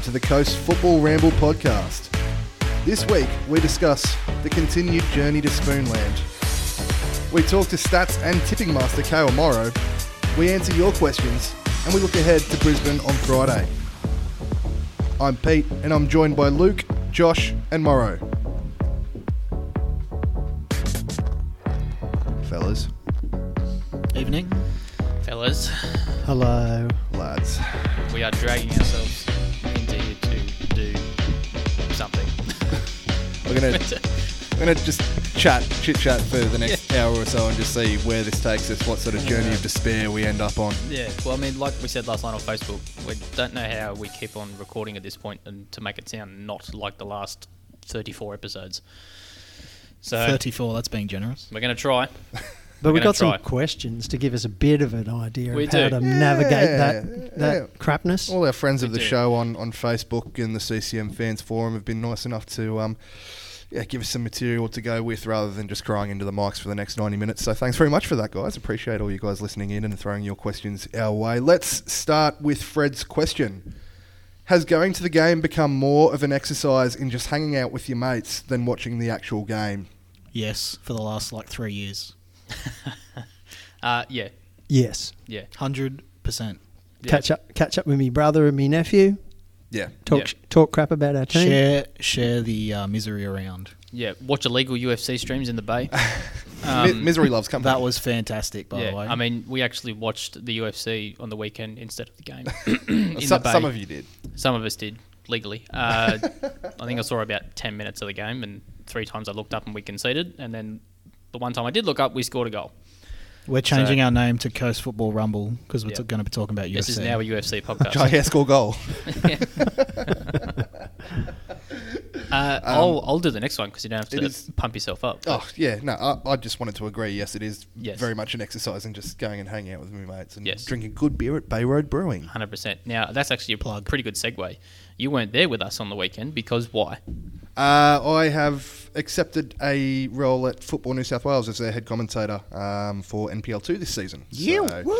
Hello and welcome to the Coast Football Ramble podcast. This week we discuss the continued journey to Spoonland. We talk to stats and tipping master Kale Morrow. We answer your questions and we look ahead to Brisbane on Friday. I'm Pete and I'm joined by Luke, Josh, and Morrow. Fellas, Evening. fellas. Hello. lads. We are dragging ourselves We're gonna we're gonna just chat, chit chat for the next hour or so, and just see where this takes us. What sort of journey of despair we end up on. yeah. Well, I mean, like we said last night on Facebook, we don't know how we keep on recording at this point and to make it sound not like the last 34 episodes. So 34, that's being generous. we're going to try. But we've we gonna got some questions to give us a bit of an idea We of how do. to navigate that that yeah. crapness. All our friends of the do. show on, on Facebook and the CCM fans forum have been nice enough to um, yeah, give us some material to go with rather than just crying into the mics for the next 90 minutes. So thanks very much for that, guys. Appreciate all you guys listening in and throwing your questions our way. Let's start with Fred's question. Has going to the game become more of an exercise in just hanging out with your mates than watching the actual game? Yes, for the last like three years. Uh, yeah. yes. Yeah. 100%. yeah. Catch up catch up with me brother and me nephew. Yeah. Talk Yeah. talk crap about our team. Share share the uh, misery around. Yeah. Watch illegal UFC streams in the Bay. Mi- Um, misery loves company. That was fantastic, by yeah. the way. I mean, we actually watched the UFC on the weekend instead of the game. in some, the Bay. some of you did. Some of us did legally. Uh, I think I saw about ten minutes of the game, and three times I looked up and we conceded, and then the one time I did look up, we scored a goal. We're changing so- our name to Coast Football Rumble because we're t- going to be talking about UFC. This is now a UFC podcast. Try score goal. uh, I'll I'll do the next one because you don't have Um, to is- pump yourself up. Oh yeah, no, I, I just wanted to agree. Yes, it is Yes. very much an exercise and just going and hanging out with my mates and Yes. drinking good beer at Bay Road Brewing. Hundred percent. Now that's actually a Plug. pretty good segue. You weren't there with us on the weekend because why? Uh, I have accepted a role at Football New South Wales as their head commentator um, for NPL two this season. You So- woo,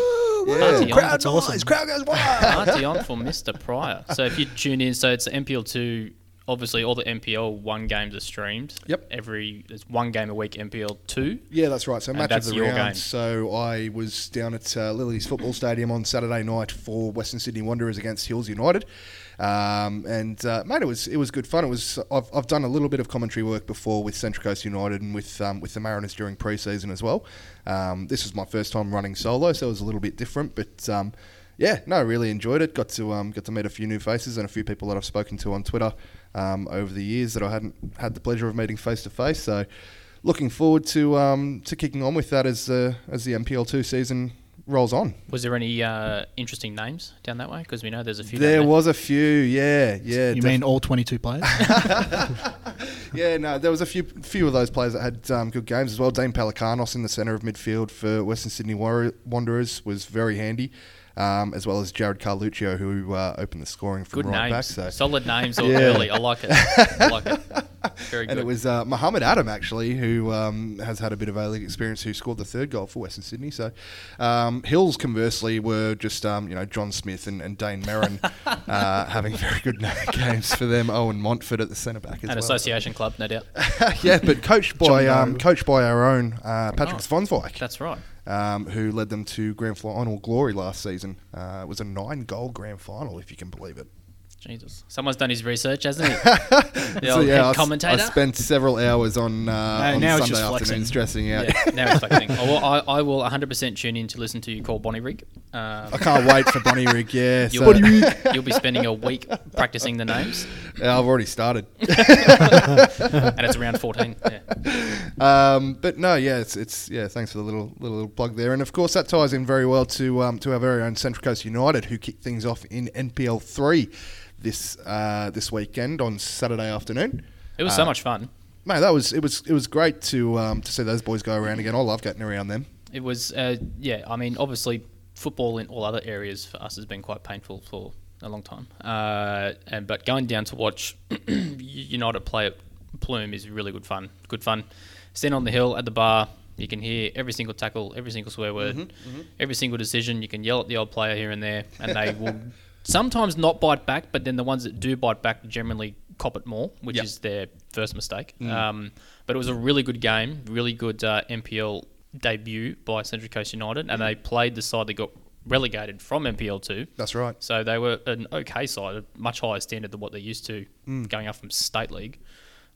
woo. Yeah. Party on. Crowd That's noise, awesome. Crowd goes wild. Party on for Mr. Pryor. So if you tune in, so it's NPL two. Obviously, all the NPL one games are streamed. Yep. Every there's one game a week. NPL two. Yeah, that's right. So match that's of the your round. game. So I was down at uh, Lily's Football Stadium on Saturday night for Western Sydney Wanderers against Hills United, um, and uh, mate, it was it was good fun. It was I've, I've done a little bit of commentary work before with Central Coast United and with um, with the Mariners during pre-season as well. Um, this was my first time running solo, so it was a little bit different, but. Um, yeah, no, really enjoyed it. Got to um, got to meet a few new faces and a few people that I've spoken to on Twitter um, over the years that I hadn't had the pleasure of meeting face to face. So, looking forward to to kicking on with that as uh, as the NPL two season rolls on. Was there any uh, interesting names down that way? Because we know there's a few. There down was a few, yeah, yeah. you def- mean all 22 players? yeah, no, there was a few few of those players that had um, good games as well. Dean Pelikanos in the centre of midfield for Western Sydney Warri- Wanderers was very handy, um, as well as Jared Carluccio, who uh, opened the scoring from Good right names. back. So. Solid names all Yeah. early. I like it. I like it. Very good. And it was uh, Muhammad Adam actually who um, has had a bit of A League experience who scored the third goal for Western Sydney. So um, Hills conversely were just um, you know John Smith and, and Dane Merrin uh, having very good games for them. Owen Montford at the centre back as An well. association club, no doubt. yeah, but coached by um, coached by our own uh, Patrick Oh, That's right. Um, who led them to grand final glory last season. Uh, it was a nine goal grand final, if you can believe it. Jesus. Someone's done his research, hasn't he? The So, old yeah, head I s- commentator. I spent several hours on, uh, on now it's Sunday just afternoon flexing. stressing out. yeah, now it's flexing. I will, I, I will 100% tune in to listen to you call Bonnyrigg. Um, I can't wait for Bonnyrigg. Yeah, You'll, so- you'll be spending a week practicing the names, Yeah, I've already started. and it's around 14. Yeah. um, but no, yeah, it's, it's yeah. Thanks for the little, little little plug there, and of course that ties in very well to um, to our very own Central Coast United, who kicked things off in NPL three this uh, this weekend on Saturday afternoon. It was so Uh, much fun. Mate, that was it was it was great to um, to see those boys go around again. I love getting around them. It was, uh, yeah, I mean, obviously, football in all other areas for us has been quite painful for a long time. Uh, and But going down to watch United play at Pluim is really good fun. Good fun. Stand on the hill at the bar. You can hear every single tackle, every single swear word, every single decision. You can yell at the old player here and there, and they will sometimes not bite back, but then the ones that do bite back generally cop it more, which Yep. is their first mistake. Um, but it was a really good game, really good uh, NPL debut by Central Coast United, and they played the side that got relegated from NPL two. That's right. So they were an okay side, a much higher standard than what they're used to going up from state league.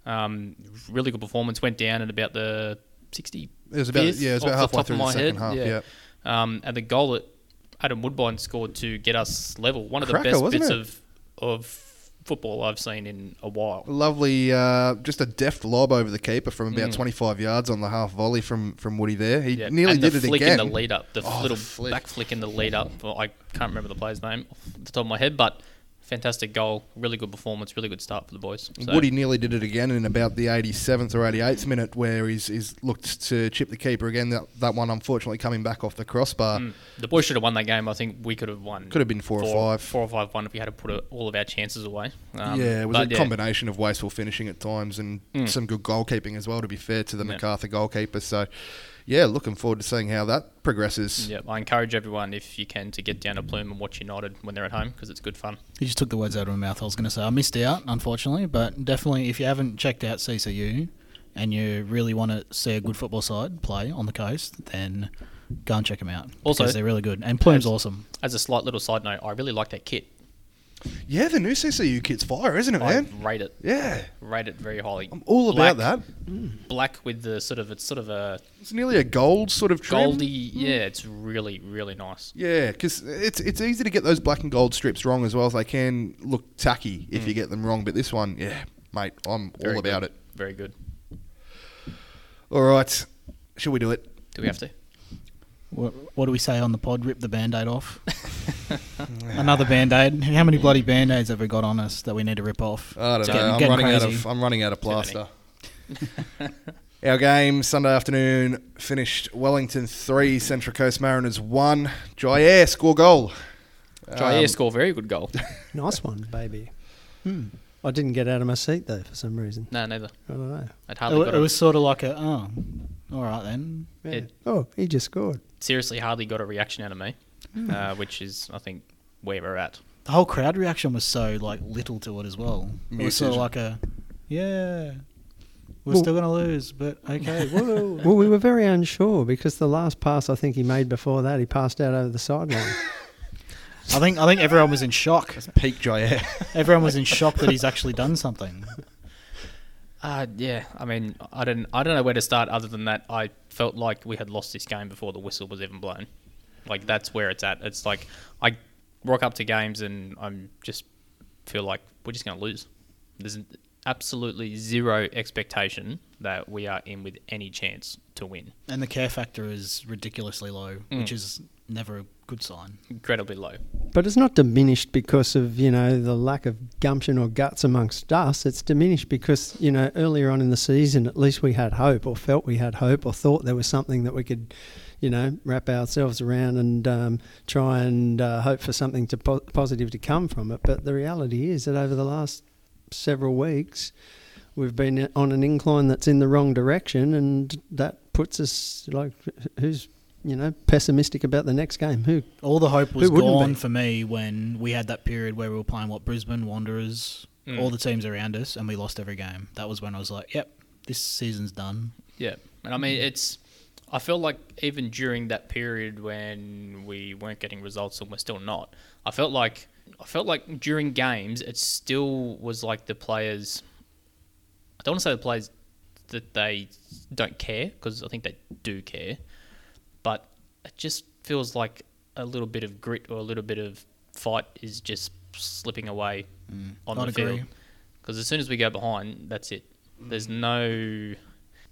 Um, really good performance. Went down at about the 60. It was about yeah, it was about halfway through the second half. Yeah. Um, and the goal that Adam Woodbine scored to get us level, one of Cracker, the best bits it? of of football I've seen in a while. Lovely, uh, just a deft lob over the keeper from about Mm. 25 yards on the half volley from, from Woody there. He Yeah, nearly and did the it flick again. in the lead up, the Oh, the little flick. back flick in the lead up. Well, I can't remember the player's name off the top of my head, but fantastic goal, really good performance, really good start for the boys. So, Woody nearly did it again in about the 87th or 88th minute, where he's, he's looked to chip the keeper again. That, that one, unfortunately, coming back off the crossbar. Mm. the boys should have won that game. I think we could have won. Could have been four or five. four or five one if we had to put uh all of our chances away. Um, yeah, it was a combination of wasteful finishing at times and Mm. some good goalkeeping as well. To be fair to the Yeah. Macarthur goalkeeper, so yeah, looking forward to seeing how that progresses. Yeah, I encourage everyone if you can to get down to Pluim and watch United when they're at home because it's good fun. You just took the words out of my mouth. I was going to say I missed out, unfortunately, but definitely if you haven't checked out CCU and you really want to see a good football side play on the coast, then go and check them out. Also- because they're really good. And Pluim's As- awesome. As a slight little side note, I really like that kit. Yeah, the new CCU kit's fire, isn't it, I man? rate it, Yeah, rate it very highly. I'm all Black- about that. Black with the sort of it's sort of a It's nearly a gold sort of trim. goldy. Yeah, it's really really nice. Yeah, because it's it's easy to get those black and gold strips wrong as well as they can look tacky if you get them wrong. But this one, yeah, mate, I'm Mm. Very all about good. it. Very good. All right, shall we do it? Do we have to? What, what do we say on the pod? Rip the band aid off. Another band aid. How many bloody band aids have we got on us that we need to rip off? I don't It's know. getting- I'm getting running out crazy. of I'm running out of plaster. Our game Sunday afternoon finished Wellington three, Central Coast Mariners one. Jair score goal. Jair Um, score very good goal. Nice one, baby. Hmm. I didn't get out of my seat though for some reason. no, neither. I don't know. I'd It, hardly wa- got it a, was sort of like a, oh, all right then. Yeah. It- oh, he just scored. Seriously hardly got a reaction out of me, uh, which is I think where we're at. The whole crowd reaction was so like little to it as well. It was sort of like a, yeah, we're Well- still gonna lose, but okay, whoa. Well, we were very unsure because the last pass I think he made before that, he passed out over the sideline. I think I think everyone was in shock. peak Jair. Everyone was in shock that he's actually done something. Uh, yeah, I mean, I don't, I don't know where to start. Other than that, I felt like we had lost this game before the whistle was even blown. Like that's where it's at. It's like I rock up to games and I'm just feel like we're just going to lose. There's absolutely zero expectation that we are in with any chance to win. And the care factor is ridiculously low, Mm. which is never a good sign. Incredibly low. But it's not diminished because of, you know, the lack of gumption or guts amongst us. It's diminished because, you know, earlier on in the season, at least we had hope or felt we had hope or thought there was something that we could, you know, wrap ourselves around and um, try and uh, hope for something to po- positive to come from it. But the reality is that over the last several weeks, we've been on an incline that's in the wrong direction, and that puts us like, who's, you know, pessimistic about the next game? Who? All the hope was Who gone be? for me when we had that period where we were playing what Brisbane Wanderers, Mm. all the teams around us, and we lost every game. That was when I was like, "Yep, this season's done." Yeah, and I mean it's. I feel like even during that period when we weren't getting results and we're still not, I felt like I felt like during games it still was like the players. I don't want to say the players that they don't care because I think they do care, but it just feels like a little bit of grit or a little bit of fight is just slipping away mm. on I'd the agree. field. Because as soon as we go behind, that's it. There's mm. no,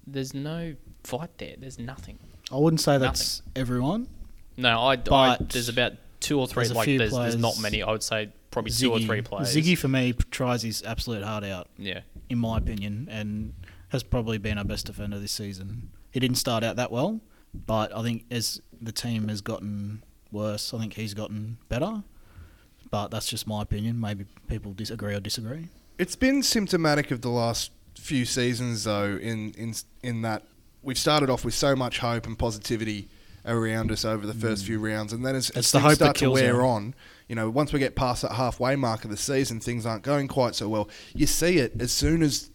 there's no fight there. There's nothing. I wouldn't say that's everyone. No, I, I there's about two or three. there's a Like few there's, there's not many. I would say probably two or three players. Ziggy for me tries his absolute heart out, yeah, in my opinion, and has probably been our best defender this season. He didn't start out that well, but I think as the team has gotten worse, I think he's gotten better. But that's just my opinion. Maybe people disagree or disagree. It's been symptomatic of the last few seasons, though, in in in that we've started off with so much hope and positivity around us over the first few rounds, and then as, as Mm. The things start to wear you. on, you know, once we get past that halfway mark of the season, things aren't going quite so well. You see it as soon as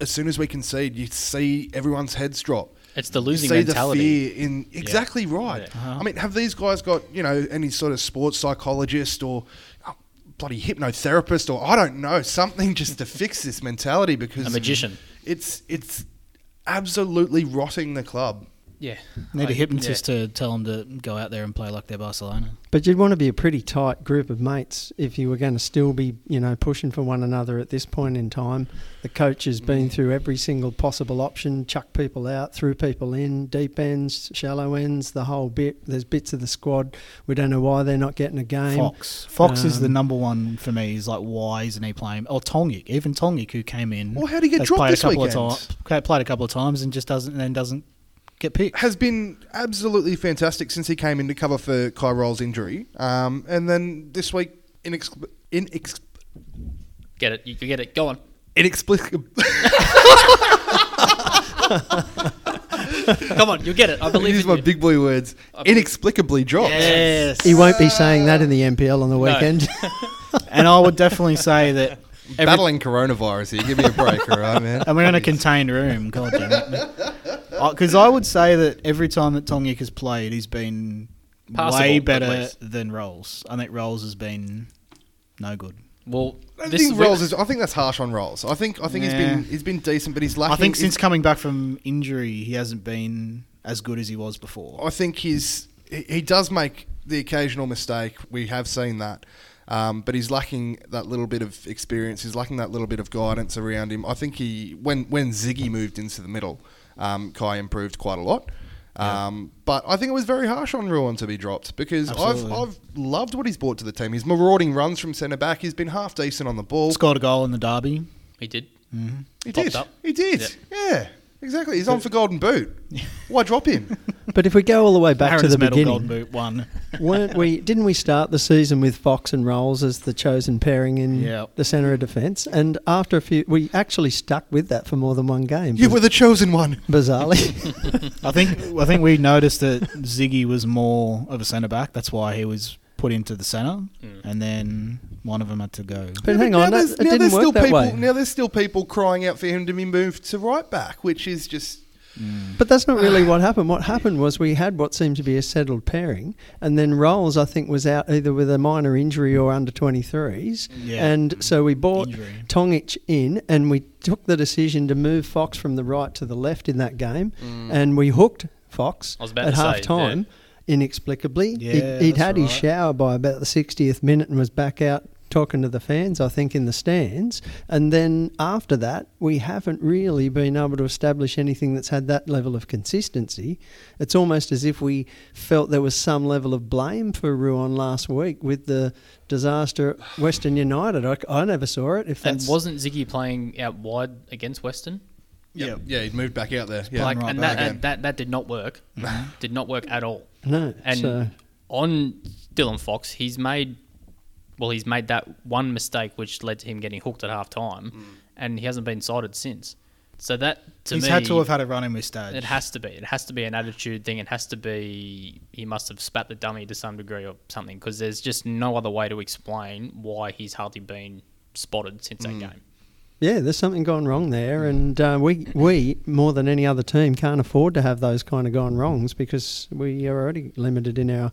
as soon as we concede, you see everyone's heads drop. It's the You losing see mentality. the fear in exactly right. Yeah. Uh-huh. I mean, have these guys got you know any sort of sports psychologist or oh, bloody hypnotherapist or I don't know something just to fix this mentality because A magician. It's it's absolutely rotting the club. Yeah. Need I- a hypnotist to tell them to go out there and play like they're Barcelona. But you'd want to be a pretty tight group of mates if you were going to still be, you know, pushing for one another at this point in time. The coach has been through every single possible option, chuck people out, threw people in, deep ends, shallow ends, the whole bit. There's bits of the squad. We don't know why they're not getting a game. Fox. Fox is the Um, number one for me. He's like, why isn't he playing? Or Tongyik, even Tongyik, who came in. Well, how did he get has dropped played this a couple weekend? Of times, played a couple of times and just doesn't, and then doesn't get picked. Has been absolutely fantastic since he came in to cover for Kye Rowles' injury, um, and then this week inex- inex- Get it. You can get it. Go on. inexplicably. Come on. You'll get it. I believe use in my you. big boy words. Inexplicably dropped. Yes. He won't be saying that in the NPL on the No. weekend. and I would definitely say that. Every, Battling coronavirus here. Give me a break, all right, man. and we're in a contained room. God damn it. Because I would say that every time that Tongyik has played, he's been Passable, way better than Rowles. I think Rowles has been no good. Well, I this think Rowles is. I think that's harsh on Rowles. I think. I think he's Yeah. been. He's been decent, but he's lacking. I think he's- since coming back from injury, he hasn't been as good as he was before. I think he's he, he does make the occasional mistake. We have seen that. Um, but he's lacking that little bit of experience. He's lacking that little bit of guidance around him. I think he when when Ziggy moved into the middle, um, Kye improved quite a lot. Um, but I think it was very harsh on Ruon to be dropped because I've, I've loved what he's brought to the team. His marauding runs from centre back. He's been half decent on the ball. Scored a goal in the derby. he did. He popped did. up. He did. Yeah, exactly. He's on for Golden Boot. Why drop him? but if we go all the way back Aaron's to the medal beginning, Golden Boot one. weren't we? Didn't we start the season with Fox and Rowles as the chosen pairing in Yeah. the centre of defence? And after a few, we actually stuck with that for more than one game. you were the chosen one. bizarrely. I think I think we noticed that Ziggy was more of a centre back. That's why he was put into the centre, mm. and then one of them had to go. but Yeah, hang now on, that, there's- it now didn't there's work still that people, way. Now there's still people crying out for him to be moved to right back, which is just mm. But that's not really what happened. What happened was we had what seemed to be a settled pairing, and then Rowles, I think, was out either with a minor injury or under 23s. Yeah. And so we bought Injury. Tongyik in, and we took the decision to move Fox from the right to the left in that game, mm. and we hooked Fox I was about at to half time. Inexplicably, Yeah, he'd, he'd that's had his shower by about the 60th minute and was back out talking to the fans, I think, in the stands. And then after that, we haven't really been able to establish anything that's had that level of consistency. It's almost as if we felt there was some level of blame for Ruon last week with the disaster at Western United. I, I never saw it. If And wasn't Ziggy playing out wide against Western? Yeah. yeah, he'd moved back out there. Yeah. like, right and that, and that that did not work. Mm-hmm. did not work at all. No, And so on Dylan Fox, he's made well, he's made that one mistake which led to him getting hooked at half time, mm. and he hasn't been sighted since. So that to He's me, had to have had a run in with Stadge. it has to be. It has to be an attitude thing. It has to be he must have spat the dummy to some degree or something because there's just no other way to explain why he's hardly been spotted since that mm. game. Yeah, there's something gone wrong there, and uh, we we more than any other team can't afford to have those kind of gone wrongs because we are already limited in our,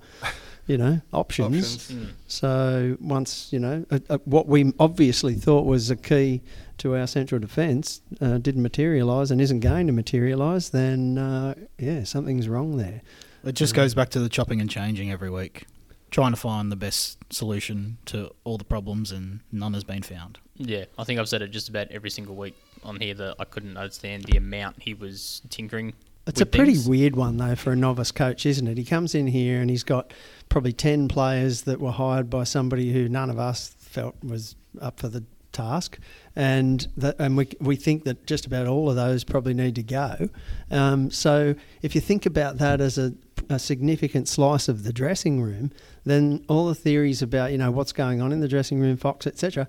you know, options. Options. So once you know uh, uh, what we obviously thought was a key to our central defence uh, didn't materialise and isn't going to materialise, then uh, yeah, something's wrong there. It just goes back to the chopping and changing every week, trying to find the best solution to all the problems, and none has been found. Yeah, I think I've said it just about every single week on here that I couldn't understand the amount he was tinkering. It's a with pretty things. weird one though for a novice coach, isn't it? He comes in here and he's got probably ten players that were hired by somebody who none of us felt was up for the task, and that, and we we think that just about all of those probably need to go. Um, so if you think about that as a, a significant slice of the dressing room, then all the theories about you know what's going on in the dressing room, Fox, etc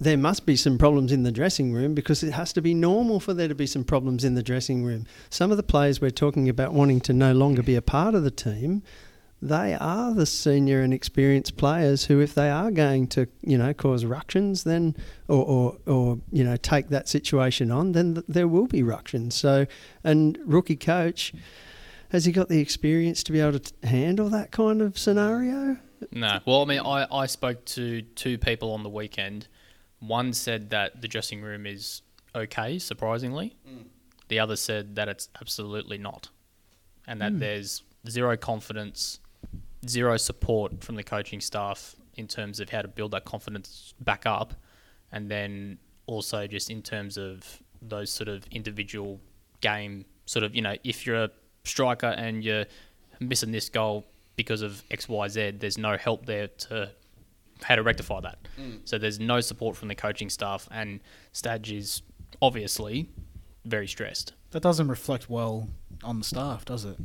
there must be some problems in the dressing room because it has to be normal for there to be some problems in the dressing room. Some of the players we're talking about wanting to no longer be a part of the team, they are the senior and experienced players who, if they are going to, you know, cause ructions, then or or, or you know take that situation on, then th- there will be ructions. So, and rookie coach, has he got the experience to be able to handle that kind of scenario? No. Well, I mean, I, I spoke to two people on the weekend. One said that the dressing room is okay, surprisingly. Mm. The other said that it's absolutely not. And that hmm. there's zero confidence, zero support from the coaching staff in terms of how to build that confidence back up. And then also just in terms of those sort of individual game, sort of, you know, if you're a striker and you're missing this goal because of X, Y, Z, there's no help there to how to rectify that. Mm. So there's no support from the coaching staff, and Stadge is obviously very stressed. That doesn't reflect well on the staff, does it?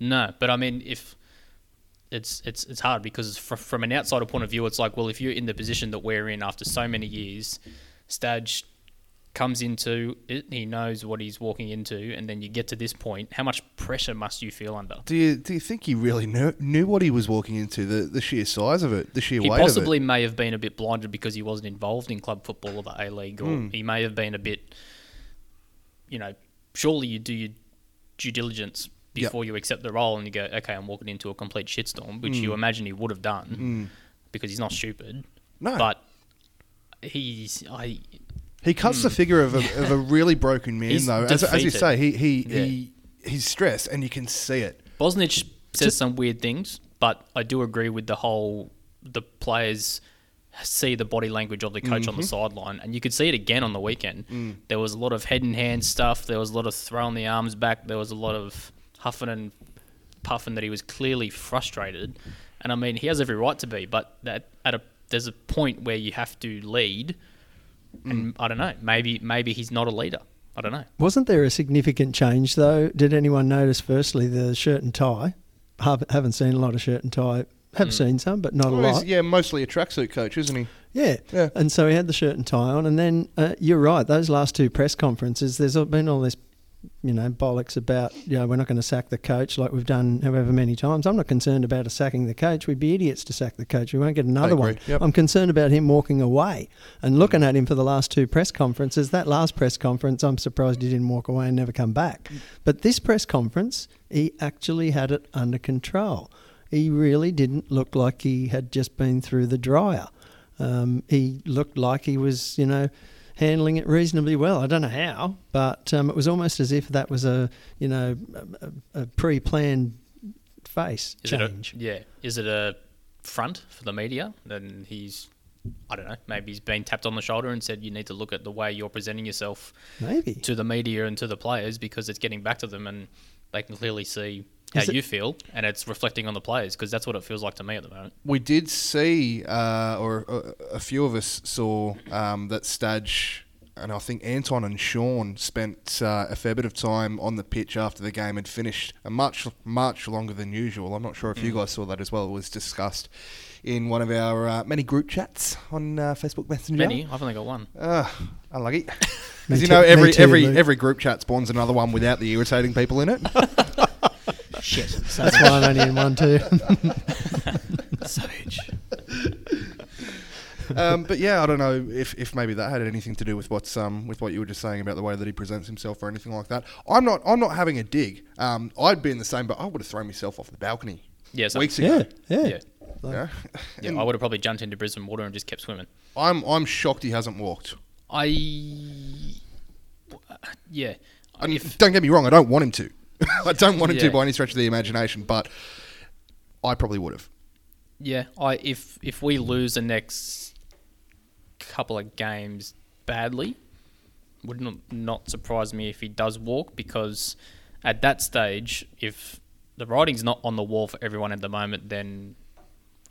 No, but I mean, if it's it's it's hard because fr- from an outsider point of view, it's like, well, if you're in the position that we're in after so many years, Stadge comes into it, he knows what he's walking into, and then you get to this point, how much pressure must you feel under? Do you do you think he really knew, knew what he was walking into? The the sheer size of it, the sheer He weight possibly of it. He possibly may have been a bit blinded because he wasn't involved in club football or the A League, or Hmm. he may have been a bit, you know, surely you do your due diligence Yep. before you accept the role and you go, okay, I'm walking into a complete shitstorm, which Hmm. you imagine he would have done because he's not stupid. No. But he's, I, He cuts the figure of a, of a really broken man, Hmm. He's though. As, as you say, he he, Yeah. he he's stressed, and you can see it. Bosnich says some weird things, but I do agree with the whole the players see the body language of the coach on the sideline, and you could see it again on the weekend. There was a lot of head and hand stuff. There was a lot of throwing the arms back. There was a lot of huffing and puffing that he was clearly frustrated. And I mean, he has every right to be, but that at a there's a point where you have to lead, and I don't know. Maybe maybe he's not a leader. I don't know. Wasn't there a significant change though? Did anyone notice? Firstly, the shirt and tie. Hav- Haven't seen a lot of shirt and tie. Have seen some, but not a Well, he's- lot. yeah, mostly a tracksuit coach, isn't he? Yeah. Yeah. And so he had the shirt and tie on. And then uh, you're right, those last two press conferences, there's all- been all this, you know, bollocks about, you know, we're not going to sack the coach like we've done however many times. I'm not concerned about us sacking the coach. We'd be idiots to sack the coach. We won't get another one. Yep. I'm concerned about him walking away and looking at him for the last two press conferences. That last press conference, I'm surprised he didn't walk away and never come back. But this press conference, he actually had it under control. He really didn't look like he had just been through the dryer. Um, he looked like he was, you know, handling it reasonably well. I don't know how, but um, it was almost as if that was a, you know, a, a pre-planned face Is change. a, yeah? Is it a front for the media? Then he's, I don't know. Maybe he's been tapped on the shoulder and said you need to look at the way you're presenting yourself Maybe. to the media and to the players because it's getting back to them and they can clearly see how Is it- you feel and it's reflecting on the players because that's what it feels like to me at the moment. We did see, uh, or a, a few of us saw, um, that Stadge and I think Anton and Sean spent uh, a fair bit of time on the pitch after the game had finished, a much much longer than usual. I'm not sure if Mm. you guys saw that as well. It was discussed in one of our uh, many group chats on uh, Facebook Messenger. Many, I've only got one. Uh, unlucky. Me As you know, every too, every Luke. every group chat spawns another one without the irritating people in it. Shit. That's why I'm only in one too. Savage. um, but yeah, I don't know if, if maybe that had anything to do with what's um with what you were just saying about the way that he presents himself or anything like that. I'm not I'm not having a dig. Um, I'd be in the same, but I would have thrown myself off the balcony Yeah, so, weeks ago. yeah, yeah. yeah. Yeah. Yeah, I would have probably jumped into Brisbane water and just kept swimming. I'm I'm shocked he hasn't walked. I, yeah, And if don't get me wrong, I don't want him to. I don't want him to Yeah. by any stretch of the imagination, but I probably would have. Yeah, I if if we lose the next couple of games badly, would not not surprise me if he does walk because at that stage, if the writing's not on the wall for everyone at the moment, then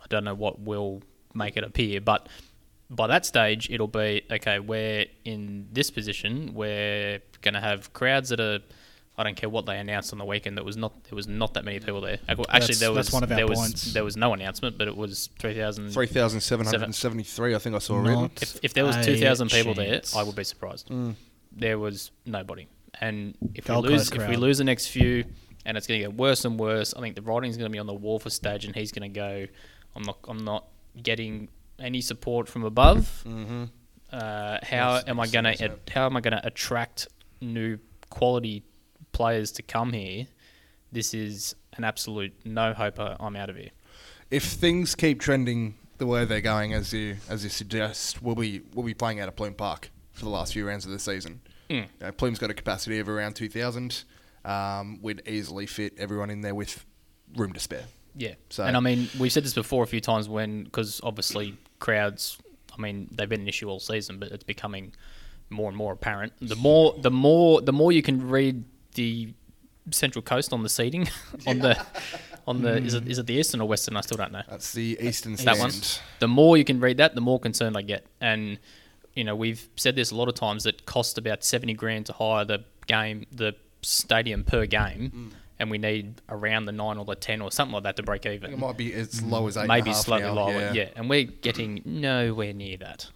I don't know what will make it appear. But by that stage, it'll be okay. We're in this position. We're going to have crowds that are. I don't care what they announced on the weekend. There was not there was not that many people there. Actually, That's- there was that's one of our there was points. there was no announcement, but it was three thousand. 3,773, I think I saw written. Not If, if there was two thousand people chance. there, I would be surprised. There was nobody, and if Gold we lose Coast if we lose the next few, and it's going to get worse and worse. I think the writing's going to be on the wall for Stadge, and he's going to go. I'm not. I'm not getting any support from above. Mm-hmm. Uh, how Yes, am I going sense, to? How am I going to attract new quality players to come here? This is an absolute no hoper. I'm out of here. If things keep trending the way they're going, as you as you suggest, we'll be we'll be playing out of Pluim Park for the last few rounds of the season. Mm. You know, Pluim's got a capacity of around two thousand. Um, we'd easily fit everyone in there with room to spare. Yeah. So- and I mean, we've said this before a few times when, because obviously crowds, I mean, they've been an issue all season, but it's becoming more and more apparent. The more, the more, the more you can read the Central Coast on the seating, on the, on the, is it is it the eastern or western? I still don't know. That's the Eastern That Stand. one. The more you can read that, the more concerned I get. And you know, we've said this a lot of times. It costs about seventy grand to hire the game, the stadium per game, Mm. and we need around the nine or the ten or something like that to break even it might be as low as eight. and a maybe half slightly now, lower. Yeah. Yeah. and we're getting nowhere near that.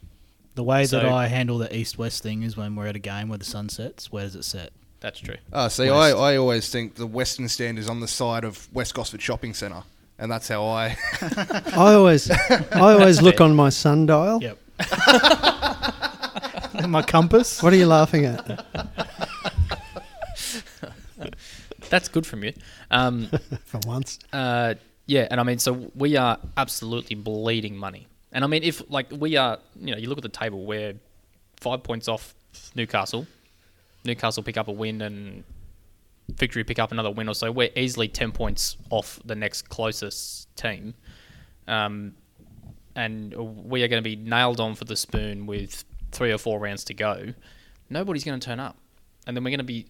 The way So- that I handle the east west thing is when we're at a game where the sun sets. Where does it set? That's true. Ah, see, I, I always think the Western Stand is on the side of West Gosford Shopping Centre, and that's how I. I always, I always look on my sundial. Yep. My compass. What are you laughing at? That's good from you. Um, For once, uh, yeah, and I mean, so we are absolutely bleeding money. And I mean, if like we are, you know, you look at the table, we're five points off Newcastle. Newcastle pick up a win and Victory pick up another win or so. We're easily ten points off the next closest team, um, and we are going to be nailed on for the spoon with three or four rounds to go. Nobody's going to turn up, and then we're going to be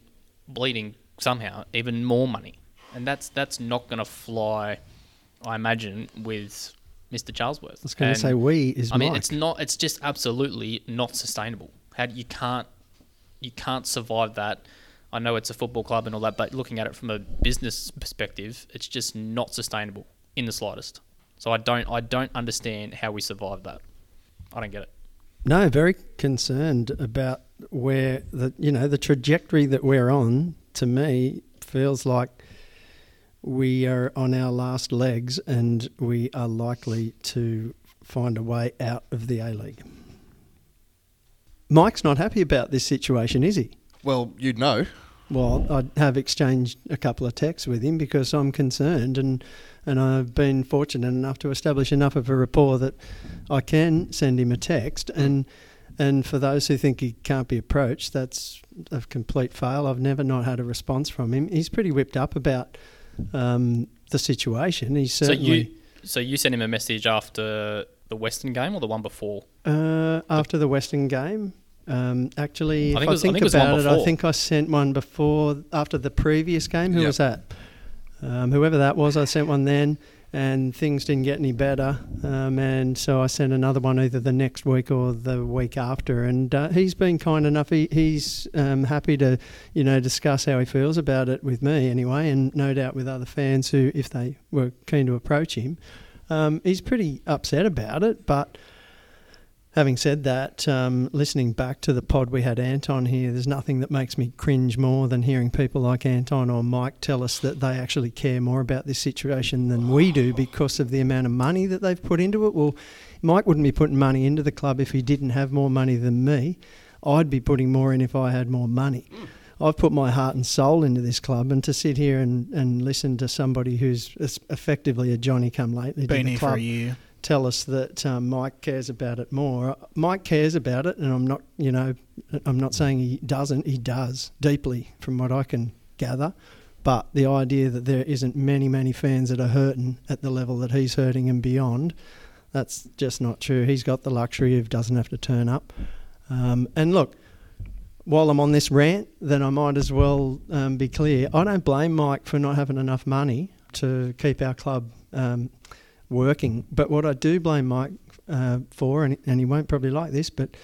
bleeding somehow even more money, and that's that's not going to fly. I imagine with Mr. Charlesworth. I was going And- to say we is I mean, Mike. it's not. It's just absolutely not sustainable. How you can't you can't survive that. I know it's a football club and all that, but looking at it from a business perspective, it's just not sustainable in the slightest. So I don't I don't understand how we survive that. I don't get it. No, very concerned about where the you know the trajectory that we're on. To me, feels like we are on our last legs, and we are likely to find a way out of the A League. Mike's not happy about this situation, is he? well, you'd know. Well, I have exchanged a couple of texts with him because I'm concerned, and and I've been fortunate enough to establish enough of a rapport that I can send him a text. And and for those who think he can't be approached, that's a complete fail. I've never not had a response from him. He's pretty whipped up about um, the situation. He's So certainly you so you sent him a message after the Western game or the one before? uh, after the Western game. Um, actually, I if think I was- I think, think about it, I think I sent one before after the previous game. Who Yep. was that? Um, whoever that was, I sent one then, and things didn't get any better. Um, and so I sent another one either the next week or the week after. And uh, he's been kind enough. He, he's um, happy to, you know, discuss how he feels about it with me anyway, and no doubt with other fans who, if they were keen to approach him. Um, he's pretty upset about it, but having said that, um, listening back to the pod we had Anton here, there's nothing that makes me cringe more than hearing people like Anton or Mike tell us that they actually care more about this situation than we do because of the amount of money that they've put into it. Well, Mike wouldn't be putting money into the club if he didn't have more money than me. I'd be putting more in if I had more money. I've put my heart and soul into this club, and to sit here and, and listen to somebody who's effectively a Johnny come lately to Been here club for a year. tell us that um, Mike cares about it more. Mike cares about it, and I'm not, you know, I'm not saying he doesn't. He does deeply, from what I can gather. But the idea that there isn't many, many fans that are hurting at the level that he's hurting and beyond, that's just not true. He's got the luxury of doesn't have to turn up. Um, and look, while I'm on this rant, then I might as well um, be clear. I don't blame Mike for not having enough money to keep our club um, working. But what I do blame Mike uh, for, and, and he won't probably like this, but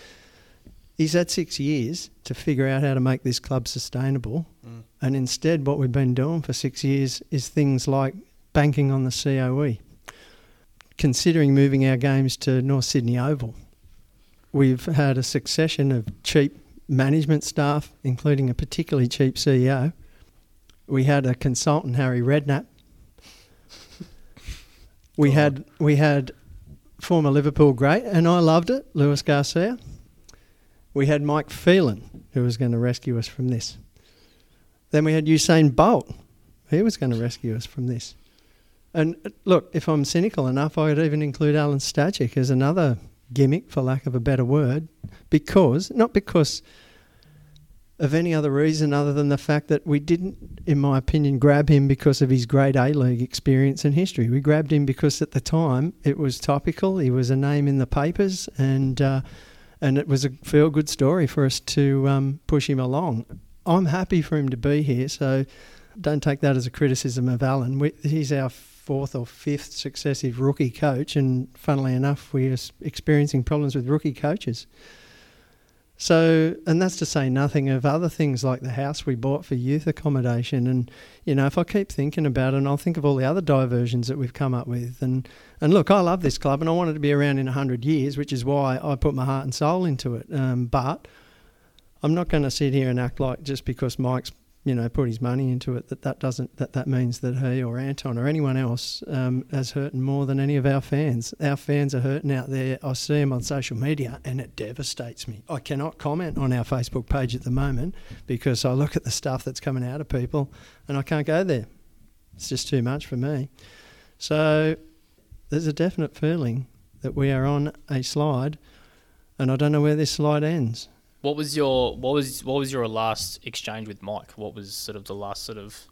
he's had six years to figure out how to make this club sustainable. Mm. And instead, what we've been doing for six years is things like banking on the COE, considering moving our games to North Sydney Oval. We've had a succession of cheap management staff, including a particularly cheap CEO. We had a consultant, Harry Redknapp. We had we had former Liverpool great, and I loved it, Luis Garcia. We had Mike Phelan, who was going to rescue us from this. Then we had Usain Bolt. He was going to rescue us from this. And uh, look, if I'm cynical enough, I would even include Alen Stajcic as another gimmick, for lack of a better word, because, not because of any other reason other than the fact that we didn't, in my opinion, grab him because of his great A League experience and history. We grabbed him because at the time it was topical, he was a name in the papers, and, uh, and it was a feel good story for us to um, push him along. I'm happy for him to be here, so don't take that as a criticism of Alen. We, he's our fourth or fifth successive rookie coach, and funnily enough, we're experiencing problems with rookie coaches. So, and that's to say nothing of other things like the house we bought for youth accommodation. And, you know, if I keep thinking about it, and I'll think of all the other diversions that we've come up with. And, and look, I love this club and I want it to be around in 100 years, which is why I put my heart and soul into it. Um, but I'm not going to sit here and act like just because Mike's you know put his money into it that that doesn't that that means that he or Anton or anyone else um, has hurting more than any of our fans. Our fans are hurting out there. I see them on social media and it devastates me. I cannot comment on our Facebook page at the moment because I look at the stuff that's coming out of people and I can't go there. It's just too much for me. So there's a definite feeling that we are on a slide and I don't know where this slide ends. What was your what was what was your last exchange with Mike? What was sort of the last sort of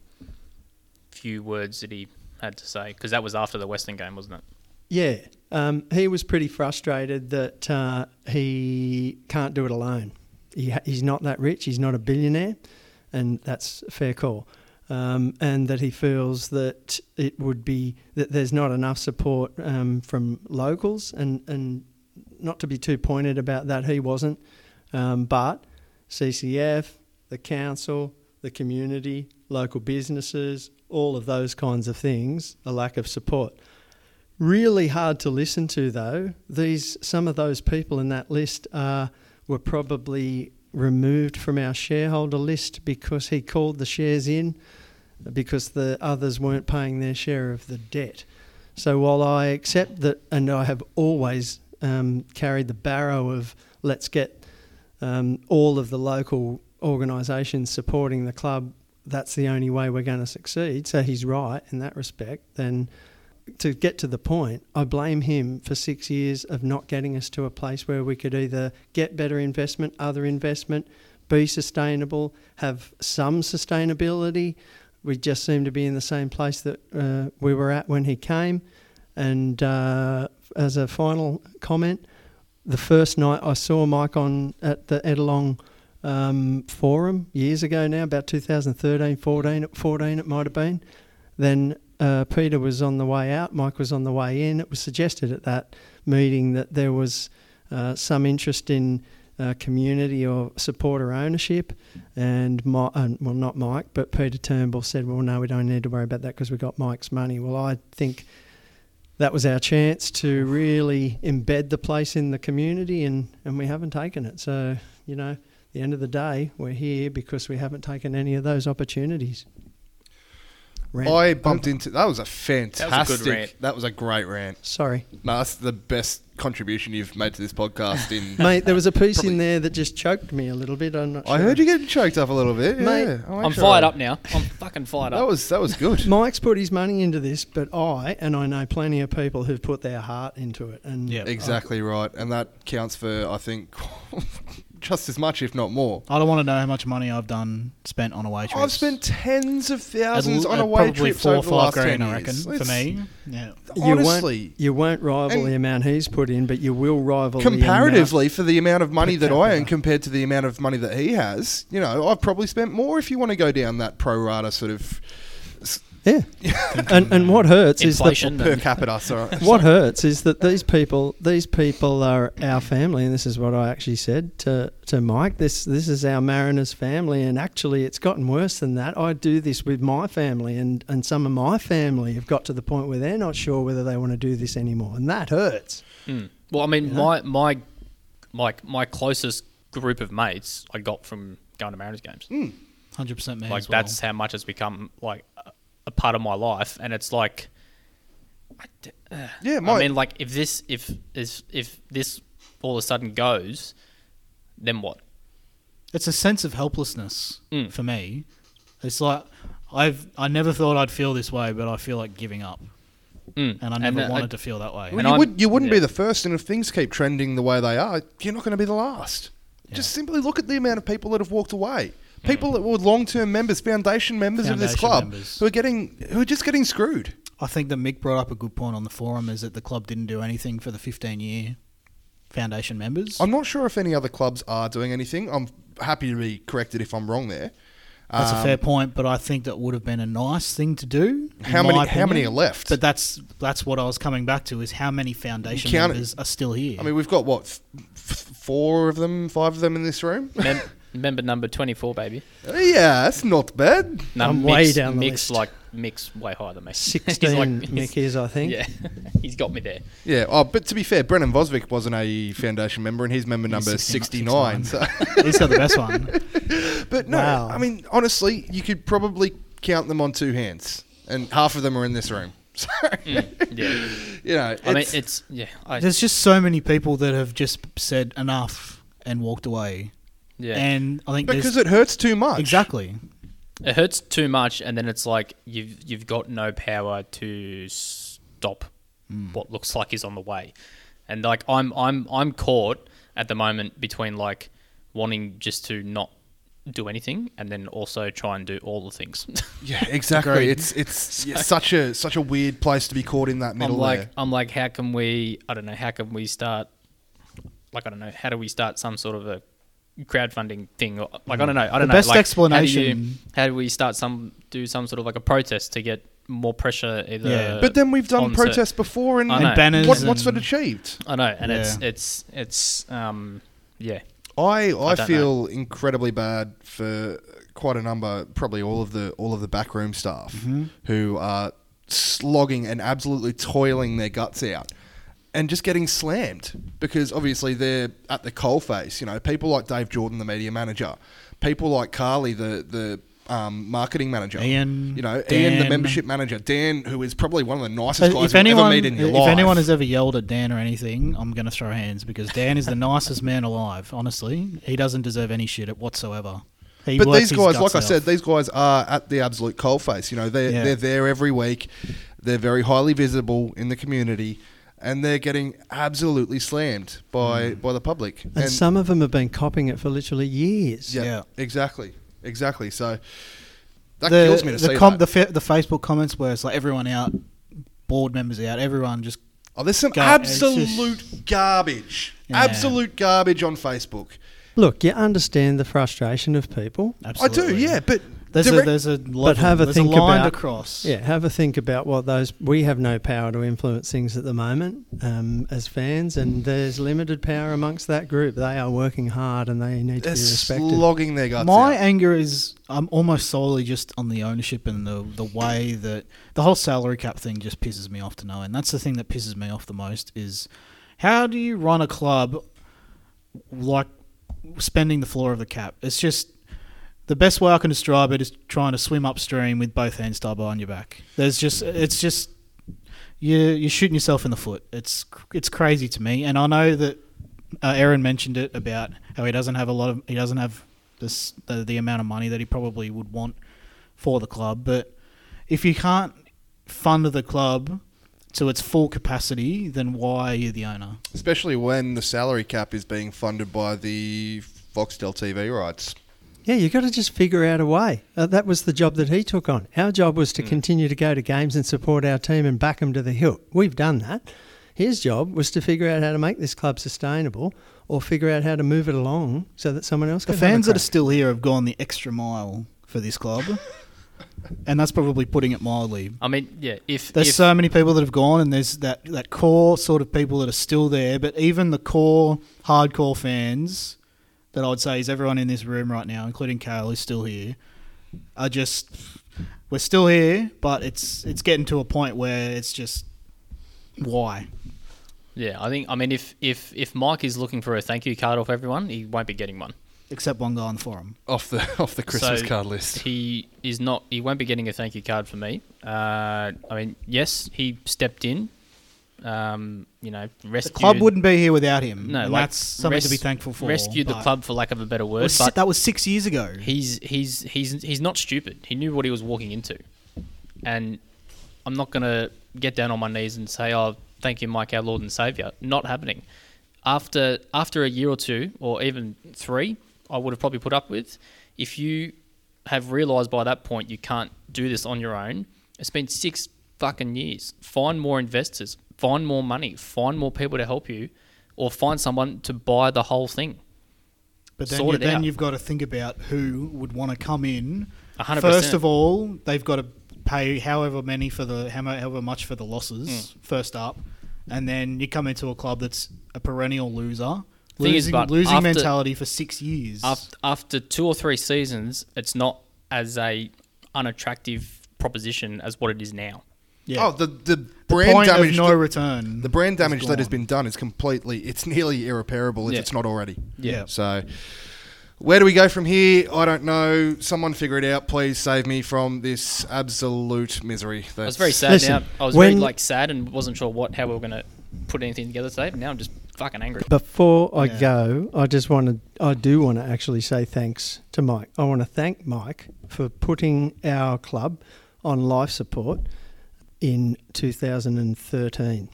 few words that he had to say? Because that was after the Western game, wasn't it? Yeah, um, he was pretty frustrated that uh, he can't do it alone. He ha- he's not that rich. He's not a billionaire, and that's a fair call. Um, and that he feels that it would be that there's not enough support um, from locals, and and not to be too pointed about that, he wasn't. Um, but CCF, the council, the community, local businesses, all of those kinds of things, a lack of support. Really hard to listen to though. These some of those people in that list are were probably removed from our shareholder list because he called the shares in because the others weren't paying their share of the debt. So while I accept that, and I have always um, carried the barrow of let's get um, all of the local organisations supporting the club, that's the only way we're going to succeed. So he's right in that respect. Then to get to the point, I blame him for six years of not getting us to a place where we could either get better investment, other investment, be sustainable, have some sustainability. We just seem to be in the same place that uh, we were at when he came. And uh, as a final comment, the first night I saw Mike on at the Edelong um, forum years ago now, about 2013, 14, 14 it might have been. Then uh, Peter was on the way out, Mike was on the way in. It was suggested at that meeting that there was uh, some interest in uh, community or supporter ownership, and my, uh, well, not Mike, but Peter Turnbull said, "Well, no, we don't need to worry about that because we've got Mike's money." Well, I think that was our chance to really embed the place in the community, and, and we haven't taken it. So, you know, the end of the day, we're here because we haven't taken any of those opportunities. Rant. I bumped into that was a fantastic. That was a, rant. That was a great rant. Sorry, no, that's the best contribution you've made to this podcast. In mate, there was a piece in there that just choked me a little bit. I'm not. Sure. I heard you getting choked up a little bit, mate. Yeah. I'm fired up now. I'm fucking fired up. That was that was good. Mike's put his money into this, but I and I know plenty of people who've put their heart into it, and Yeah. exactly I, right, and that counts for I think just as much, if not more. I don't want to know how much money I've done spent on away trips. I've spent tens of thousands At- on at away probably trips four or over the five last grand, 10 I reckon, years. for me. Yeah. you honestly, won't you won't rival the amount he's put in, but you will rival the comparatively for the amount of money that I capita. earn compared to the amount of money that he has, you know, I've probably spent more if you want to go down that pro rata sort of Yeah, and and what hurts is that per capita. Sorry. what hurts is that these people these people are our family and this is what I actually said to to Mike this this is our Mariners family and actually it's gotten worse than that I do this with my family and and some of my family have got to the point where they're not sure whether they want to do this anymore and that hurts Mm. Well, I mean, You know? my my my my closest group of mates I got from going to Mariners games. Mm. hundred percent me like as well. that's how much it's become like a, a part of my life, and it's like, I d- uh, Yeah, my, I mean, like if this if is if this all of a sudden goes, then what? it's a sense of helplessness Mm. for me. It's like I've I never thought I'd feel this way, but I feel like giving up, Mm. and I never uh, wanted to feel that way. Well, And you, I'm- would, you wouldn't be the first, and if things keep trending the way they are, you're not going to be the last. Just simply look at the amount of people that have walked away. People that were long-term members, foundation members of this Foundation club, members. who are getting, who are just getting screwed. I think that Mick brought up a good point on the forum is that the club didn't do anything for the 15 year foundation members. I'm not sure if any other clubs are doing anything. I'm happy to be corrected if I'm wrong there. That's a Um, fair point, but I think that would have been a nice thing to do. in How my many? How many are left? But that's that's what I was coming back to is how many foundation count it. members are still here. I mean, we've got what f- f- four of them, five of them in this room. Mem- member number twenty four, baby. yeah, that's not bad. No, I'm mix, way down the mix list. like mix way higher than me. 16 like- Mick is, I think. Yeah, he's got me there. Yeah. Oh, but to be fair, Brennan Vosvik wasn't a foundation member, and he's member He's number 69, 69. So. He's got the best one. But no, Wow. I mean, honestly, you could probably count them on two hands, and half of them are in this room. So, mm, Yeah, you know, I mean it's- it's yeah. I, There's just so many people that have just said enough and walked away. Yeah. And I think because it hurts too much. exactly. it hurts too much, and then it's like you've you've got no power to stop mm. what looks like is on the way, and like I'm I'm I'm caught at the moment between like wanting just to not do anything and then also try and do all the things. Yeah, exactly. It's it's yeah, such a such a weird place to be caught in that middle I'm like there. I'm like how can we I don't know how can we start like I don't know how do we start some sort of a crowdfunding thing or like I don't know I don't The know best like, explanation- how do, you, how do we start some do some sort of like a protest to get more pressure either Yeah. But then we've done on protests before, and, And banners what, what's it achieved? I know and it's Yeah. it's it's um yeah I I, don't feel incredibly bad for quite a number, probably all of the all of the backroom staff Mm-hmm. who are slogging and absolutely toiling their guts out. And just getting slammed because obviously they're at the coalface. You know, people like Dave Jordan, the media manager, people like Carly, the the um, marketing manager, Ian, you know, Ian, the membership manager, Dan, who is probably one of the nicest So guys if anyone, ever in your if life. anyone has ever yelled at Dan or anything, I'm going to throw hands because Dan is the nicest man alive. Honestly, he doesn't deserve any shit whatsoever. He But these guys, like I said, these guys are at the absolute coalface. You know, they're Yeah. they're there every week. They're very highly visible in the community, and they're getting absolutely slammed by Mm. by the public. And, some of them have been copying it for literally years. yeah, Yeah. exactly, exactly. So that the, kills me to the see com- that. The, fa- the Facebook comments where it's like everyone out, board members out, everyone just oh, there's some Gar- it's just- absolute garbage, Yeah. absolute garbage on Facebook. Look, you understand the frustration of people. absolutely. I do, yeah, but There's direct- a there's a level, have a there's think a line about- to cross. Yeah, have a think about what those. We have no power to influence things at the moment um, as fans, and there's limited power amongst that group. They are working hard, and they need to they're be respected. slogging their guts My out. anger is um, almost solely just on the ownership and the the way that the whole salary cap thing just pisses me off to no end. That's the thing that pisses me off the most is how do you run a club like spending the floor of the cap? It's just the best way I can describe it is trying to swim upstream with both hands tied behind your back. There's just it's just you you're shooting yourself in the foot. It's it's crazy to me, and I know that uh, Aaron mentioned it about how he doesn't have a lot of he doesn't have this the, the amount of money that he probably would want for the club. But if you can't fund the club to its full capacity, then why are you the owner? especially when the salary cap is being funded by the Foxtel TV rights. Yeah, you've got to just figure out a way. Uh, that was the job that he took on. Our job was to continue to go to games and support our team and back them to the hilt. We've done that. His job was to figure out how to make this club sustainable or figure out how to move it along so that someone else The can have a fans that are still here have gone the extra mile for this club, and that's probably putting it mildly. I mean yeah if, There's if so many people that have gone, and there's that, that core sort of people that are still there. But even the core hardcore fans, that I would say is everyone in this room right now, including Kale, who's still here, are just we're still here, but it's it's getting to a point where it's just why. yeah I think I mean if if if Mike is looking for a thank you card off everyone he won't be getting one except one guy on the forum. off the off the Christmas So card list. He is not. He won't be getting a thank you card for me. Uh, I mean, yes, he stepped in. Um, you know, The club wouldn't be here without him. No, like, that's something to be thankful for. rescued the club for lack of a better word. was But that was six years ago. he's he's he's he's not stupid. He knew what he was walking into, and I'm not gonna get down on my knees and say, "Oh, thank you, Mike, our Lord and Savior." Not happening. After after a year or two, or even three, I would have probably put up with. If you have realised by that point you can't do this on your own, it's been six fucking years. Find more investors, find more money, find more people to help you, or find someone to buy the whole thing. But then, you, then you've got to think about who would want to come in. A hundred First percent. of all, they've got to pay however many for the how however much for the losses Hmm. first up, and then you come into a club that's a perennial loser, Thing is, losing, but losing after- mentality for six years. after, after two or three seasons, it's not as a unattractive proposition as what it is now. Yeah. Oh, the the the brand point damage. of no that- return. the brand is damage that has gone. been done is completely. It's nearly irreparable if Yeah. it's not already. Yeah. So, where do we go from here? I don't know. Someone figure it out. Please save me from this absolute misery. I was very sad. Listen, now I was very when- like sad and wasn't sure what how we were gonna put anything together today. But now I'm just fucking angry. Before I Yeah. go, I just want to, I do want to actually say thanks to Mike. I want to thank Mike for putting our club on life support in 2013.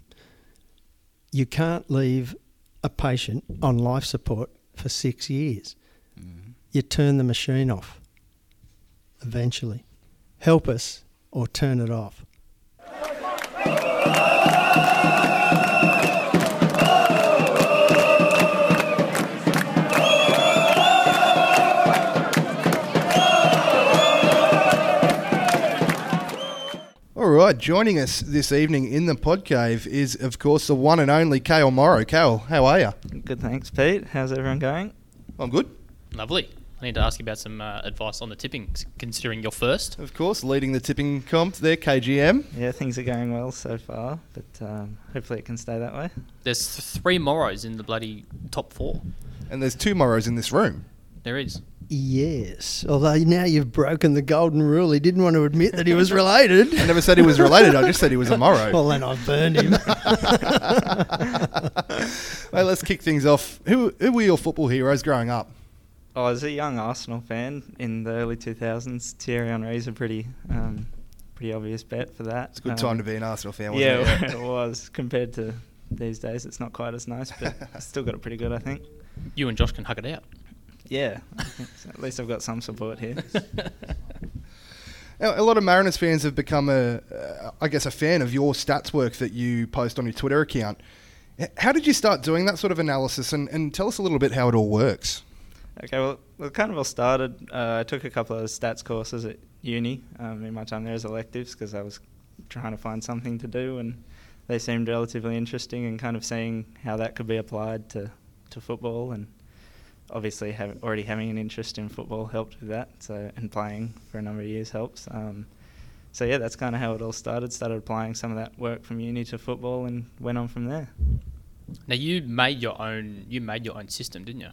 You can't leave a patient on life support for six years. Mm-hmm. You turn the machine off eventually. Help us or turn it off. Right, joining us this evening in the pod cave is, of course, the one and only Kale Morrow. Kale, how are you? Good, thanks, Pete. How's everyone going? I'm good. Lovely. I need to ask you about some uh, advice on the tipping, considering you're first. Of course, leading the tipping comp there, KGM. Yeah, things are going well so far, but um, hopefully it can stay that way. There's th- three Morrows in the bloody top four. And there's two Morrows in this room. There is. Yes, although now you've broken the golden rule. He didn't want to admit that he was related. I never said he was related. I just said he was a Morrow. well, then I've burned him. Well, let's kick things off. Who, who were your football heroes growing up? Oh, as a young Arsenal fan in the early 2000s, Thierry Henry's a pretty, um, pretty obvious bet for that. It's a good Um, time to be an Arsenal fan, wasn't Yeah, it? it was compared to these days. It's not quite as nice, but still got it pretty good, I think. You and Josh can hug it out. Yeah, so. at least I've got some support here. A a lot of Mariners fans have become a, uh, I guess, a fan of your stats work that you post on your Twitter account. How did you start doing that sort of analysis, and, and tell us a little bit how it all works? Okay, well, well, it kind of all started. Uh, I took a couple of stats courses at uni um, in my time there as electives because I was trying to find something to do, and they seemed relatively interesting and kind of seeing how that could be applied to, to football. And obviously, have, already having an interest in football helped with that. So, and playing for a number of years helps. Um, so yeah, that's kind of how it all started. Started applying some of that work from uni to football, and went on from there. Now you made your own. You made your own system, didn't you?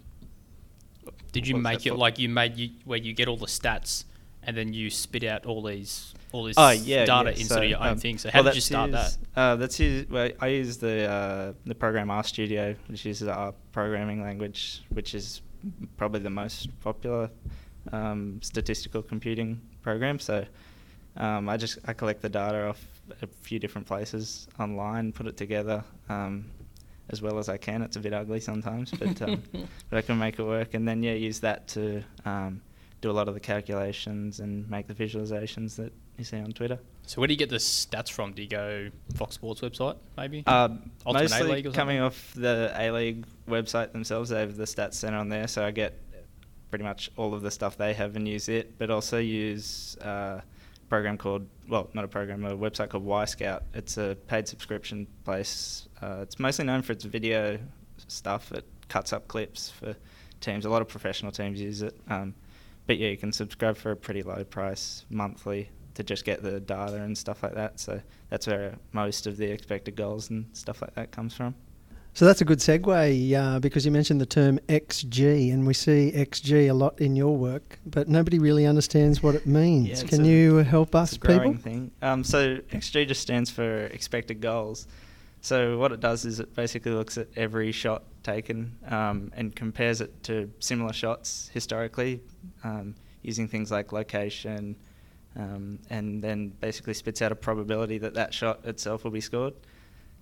Did you What's make it like you made you where you get all the stats and then you spit out all these all this Oh yeah, data yeah. instead of your own um, thing? So how well, did you start that? Uh, that's used, well, I use the uh, the program RStudio, which uses R programming language, which is probably the most popular um, statistical computing program. So um, I just I collect the data off a few different places online, put it together. Um, as well as I can. It's a bit ugly sometimes, but um, but I can make it work. And then yeah, use that to um, do a lot of the calculations and make the visualizations that you see on Twitter. So where do you get the stats from? Do you go Fox Sports website maybe? Um, mostly coming off the A League website themselves, they have the stats center on there, so I get pretty much all of the stuff they have and use it. But also use uh, a program called well, not a program, a website called Wyscout. It's a paid subscription place. Uh, it's mostly known for its video stuff. It cuts up clips for teams. A lot of professional teams use it. Um, but yeah, you can subscribe for a pretty low price monthly to just get the data and stuff like that. So that's where most of the expected goals and stuff like that comes from. So that's a good segue uh, because you mentioned the term XG, and we see XG a lot in your work, but nobody really understands what it means. Yeah, Can a- you help us, It's a growing people? thing. Um, so XG just stands for expected goals. So what it does is it basically looks at every shot taken um, and compares it to similar shots historically, um, using things like location, um, and then basically spits out a probability that that shot itself will be scored.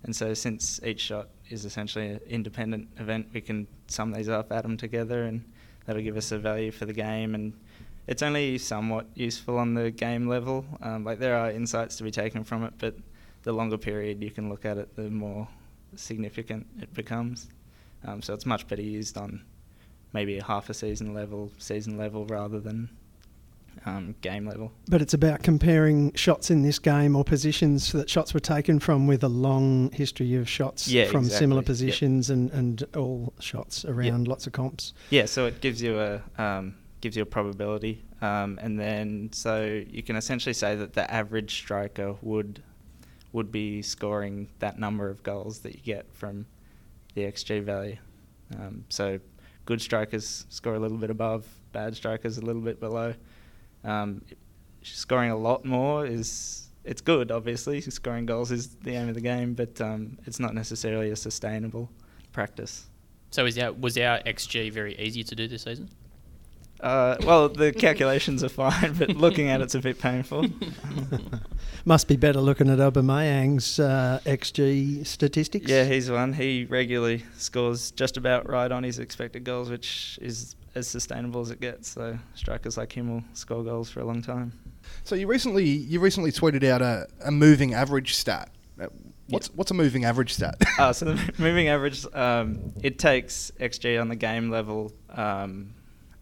And so since each shot is essentially an independent event, we can sum these up, add them together, and that'll give us a value for the game. And it's only somewhat useful on the game level. Um, like there are insights to be taken from it, but the longer period you can look at it, the more significant it becomes. Um, so it's much better used on maybe a half a season level, season level, rather than um, game level. But it's about comparing shots in this game or positions that shots were taken from with a long history of shots Yeah, from similar exactly. Yep. positions and, and all shots around lots of comps. Yeah, so it gives you a um, gives you a probability, um, and then so you can essentially say that the average striker would would be scoring that number of goals that you get from the xG value. Um, so good strikers score a little bit above, bad strikers a little bit below. Um, scoring a lot more is it's good, obviously. Scoring goals is the aim of the game, but um, it's not necessarily a sustainable practice. So is our was our XG very easy to do this season? Uh, well, the calculations are fine, but looking at it's a bit painful. Must be better looking at Aubameyang's uh, XG statistics. yeah, he's one. He regularly scores just about right on his expected goals, which is as sustainable as it gets. So strikers like him will score goals for a long time. So you recently you recently tweeted out a, a moving average stat. Uh, What's what's a moving average stat? Uh, so the moving average, um, it takes XG on the game level um,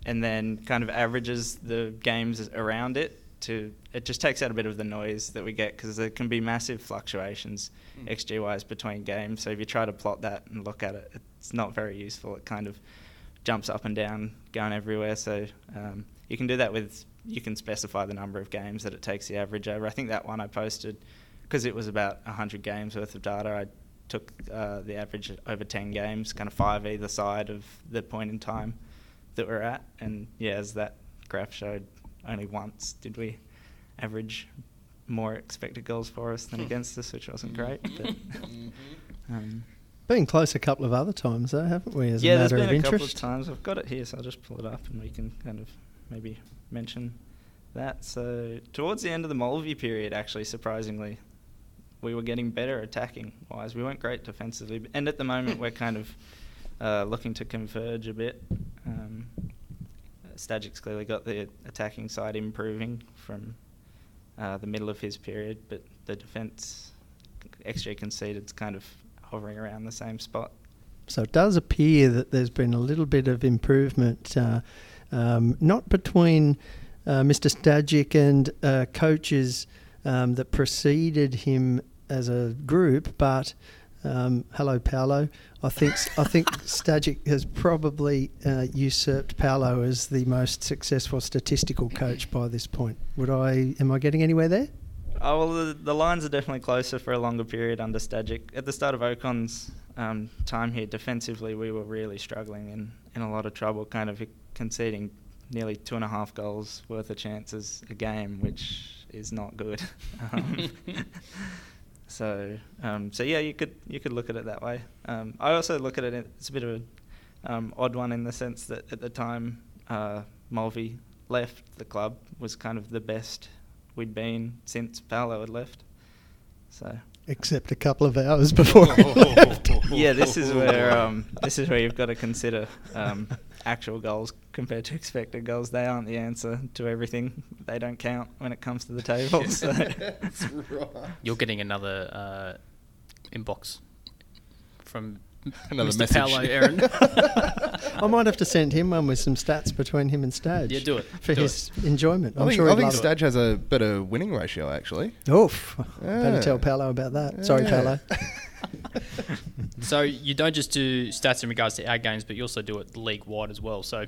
and then kind of averages the games around it to. It just takes out a bit of the noise that we get because there can be massive fluctuations XG wise between games. So if you try to plot that and look at it, it's not very useful. It kind of jumps up and down, going everywhere. So um, you can do that with. You can specify the number of games that it takes the average over. I think that one I posted because it was about 100 games worth of data. I took uh, the average over 10 games, kind of five either side of the point in time that we're at. And yeah, as that graph showed, only once did we average more expected goals for us than against us, which wasn't great. But, um, Been close a couple of other times, though, haven't we? As yeah, a there's matter been of a interest. couple of times. I've got it here, so I'll just pull it up and we can kind of maybe mention that. So towards the end of the Mulvey period, actually, surprisingly, we were getting better attacking wise. We weren't great defensively, and at the moment we're kind of uh, looking to converge a bit. Um, Stajcic's clearly got the attacking side improving from uh, the middle of his period, but the defence XG conceded conceded's kind of hovering around the same spot. So it does appear that there's been a little bit of improvement, uh, um, not between uh, Mr. Stajcic and uh, coaches um, that preceded him as a group, but um, hello, Paolo. I think I think Stajcic has probably uh, usurped Paolo as the most successful statistical coach by this point. Would I? Am I getting anywhere there? Oh well, the, the lines are definitely closer for a longer period under Stajcic. At the start of Okon's um, time here, defensively, we were really struggling and in a lot of trouble, kind of conceding nearly two and a half goals worth of chances a game, which is not good. um, so, um, so yeah, you could you could look at it that way. Um, I also look at it; it's a bit of an um, odd one in the sense that at the time uh, Mulvey left, the club was kind of the best we'd been since Paolo had left. So Except a couple of hours before he left. yeah, this is where um, this is where you've got to consider um, actual goals compared to expected goals. They aren't the answer to everything. They don't count when it comes to the table. So. That's right. You're getting another uh, inbox from Another Mr. message. Paolo, Aaron. I might have to send him one with some stats between him and Stadge. Yeah, do it. for Do his enjoyment. I I'm think, sure I he'd think love it. Stadge has a better winning ratio actually. Oof. Better tell Paolo about that. Sorry, Yeah. Paolo. So you don't just do stats in regards to our games, but you also do it league wide as well. So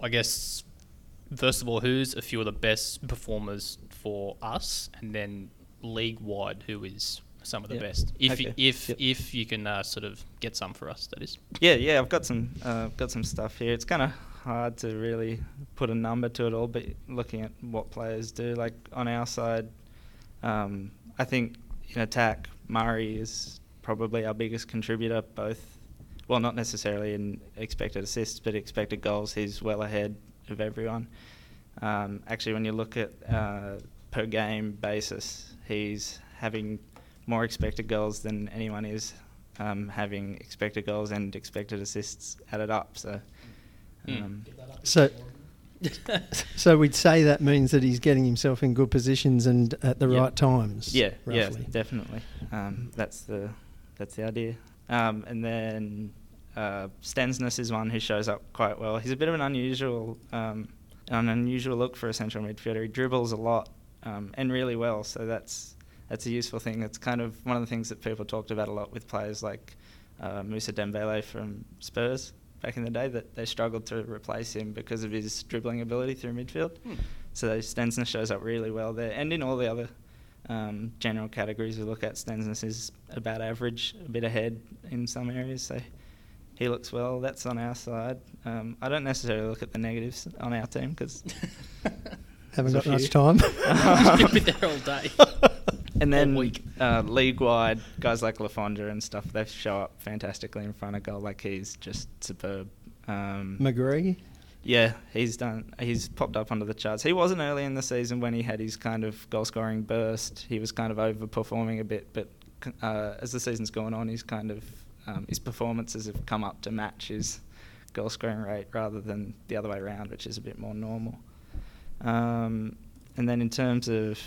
I guess first of all, who's a few of the best performers for us, and then league wide, who is some of the Yeah. best. If Okay. you, if Yep. if you can uh, sort of get some for us, that is. Yeah, yeah, I've got some uh, got some stuff here. It's kind of hard to really put a number to it all, but looking at what players do, like on our side, um, I think in attack, Murray is probably our biggest contributor. Both, well, not necessarily in expected assists, but expected goals. He's well ahead of everyone. Um, actually, when you look at uh, per game basis, he's having more expected goals than anyone is um, having expected goals and expected assists added up. So, Mm. um, So, so we'd say that means that he's getting himself in good positions and at the Yeah. right times. yeah, yeah, roughly. definitely. Um, that's the that's the idea. Um, and then uh, Stensness is one who shows up quite well. He's a bit of an unusual um, an unusual look for a central midfielder. He dribbles a lot um, and really well. So that's that's a useful thing. It's kind of one of the things that people talked about a lot with players like uh, Mousa Dembele from Spurs back in the day that they struggled to replace him because of his dribbling ability through midfield. So Stensness shows up really well there, and in all the other um, general categories we look at, Stensness is about average, a bit ahead in some areas. So he looks well. That's on our side. Um, I don't necessarily look at the negatives on our team because Haven't got much time. You'll be there all day. And then week. uh, league wide, guys like Le Fondre and stuff, they show up fantastically in front of goal. Like he's just superb. Um, McGree. yeah, he's done. He's popped up onto the charts. He wasn't early in the season when he had his kind of goal scoring burst. He was kind of overperforming a bit, but uh, as the season's gone on, he's kind of um, his performances have come up to match his goal scoring rate rather than the other way around, which is a bit more normal. Um, and then in terms of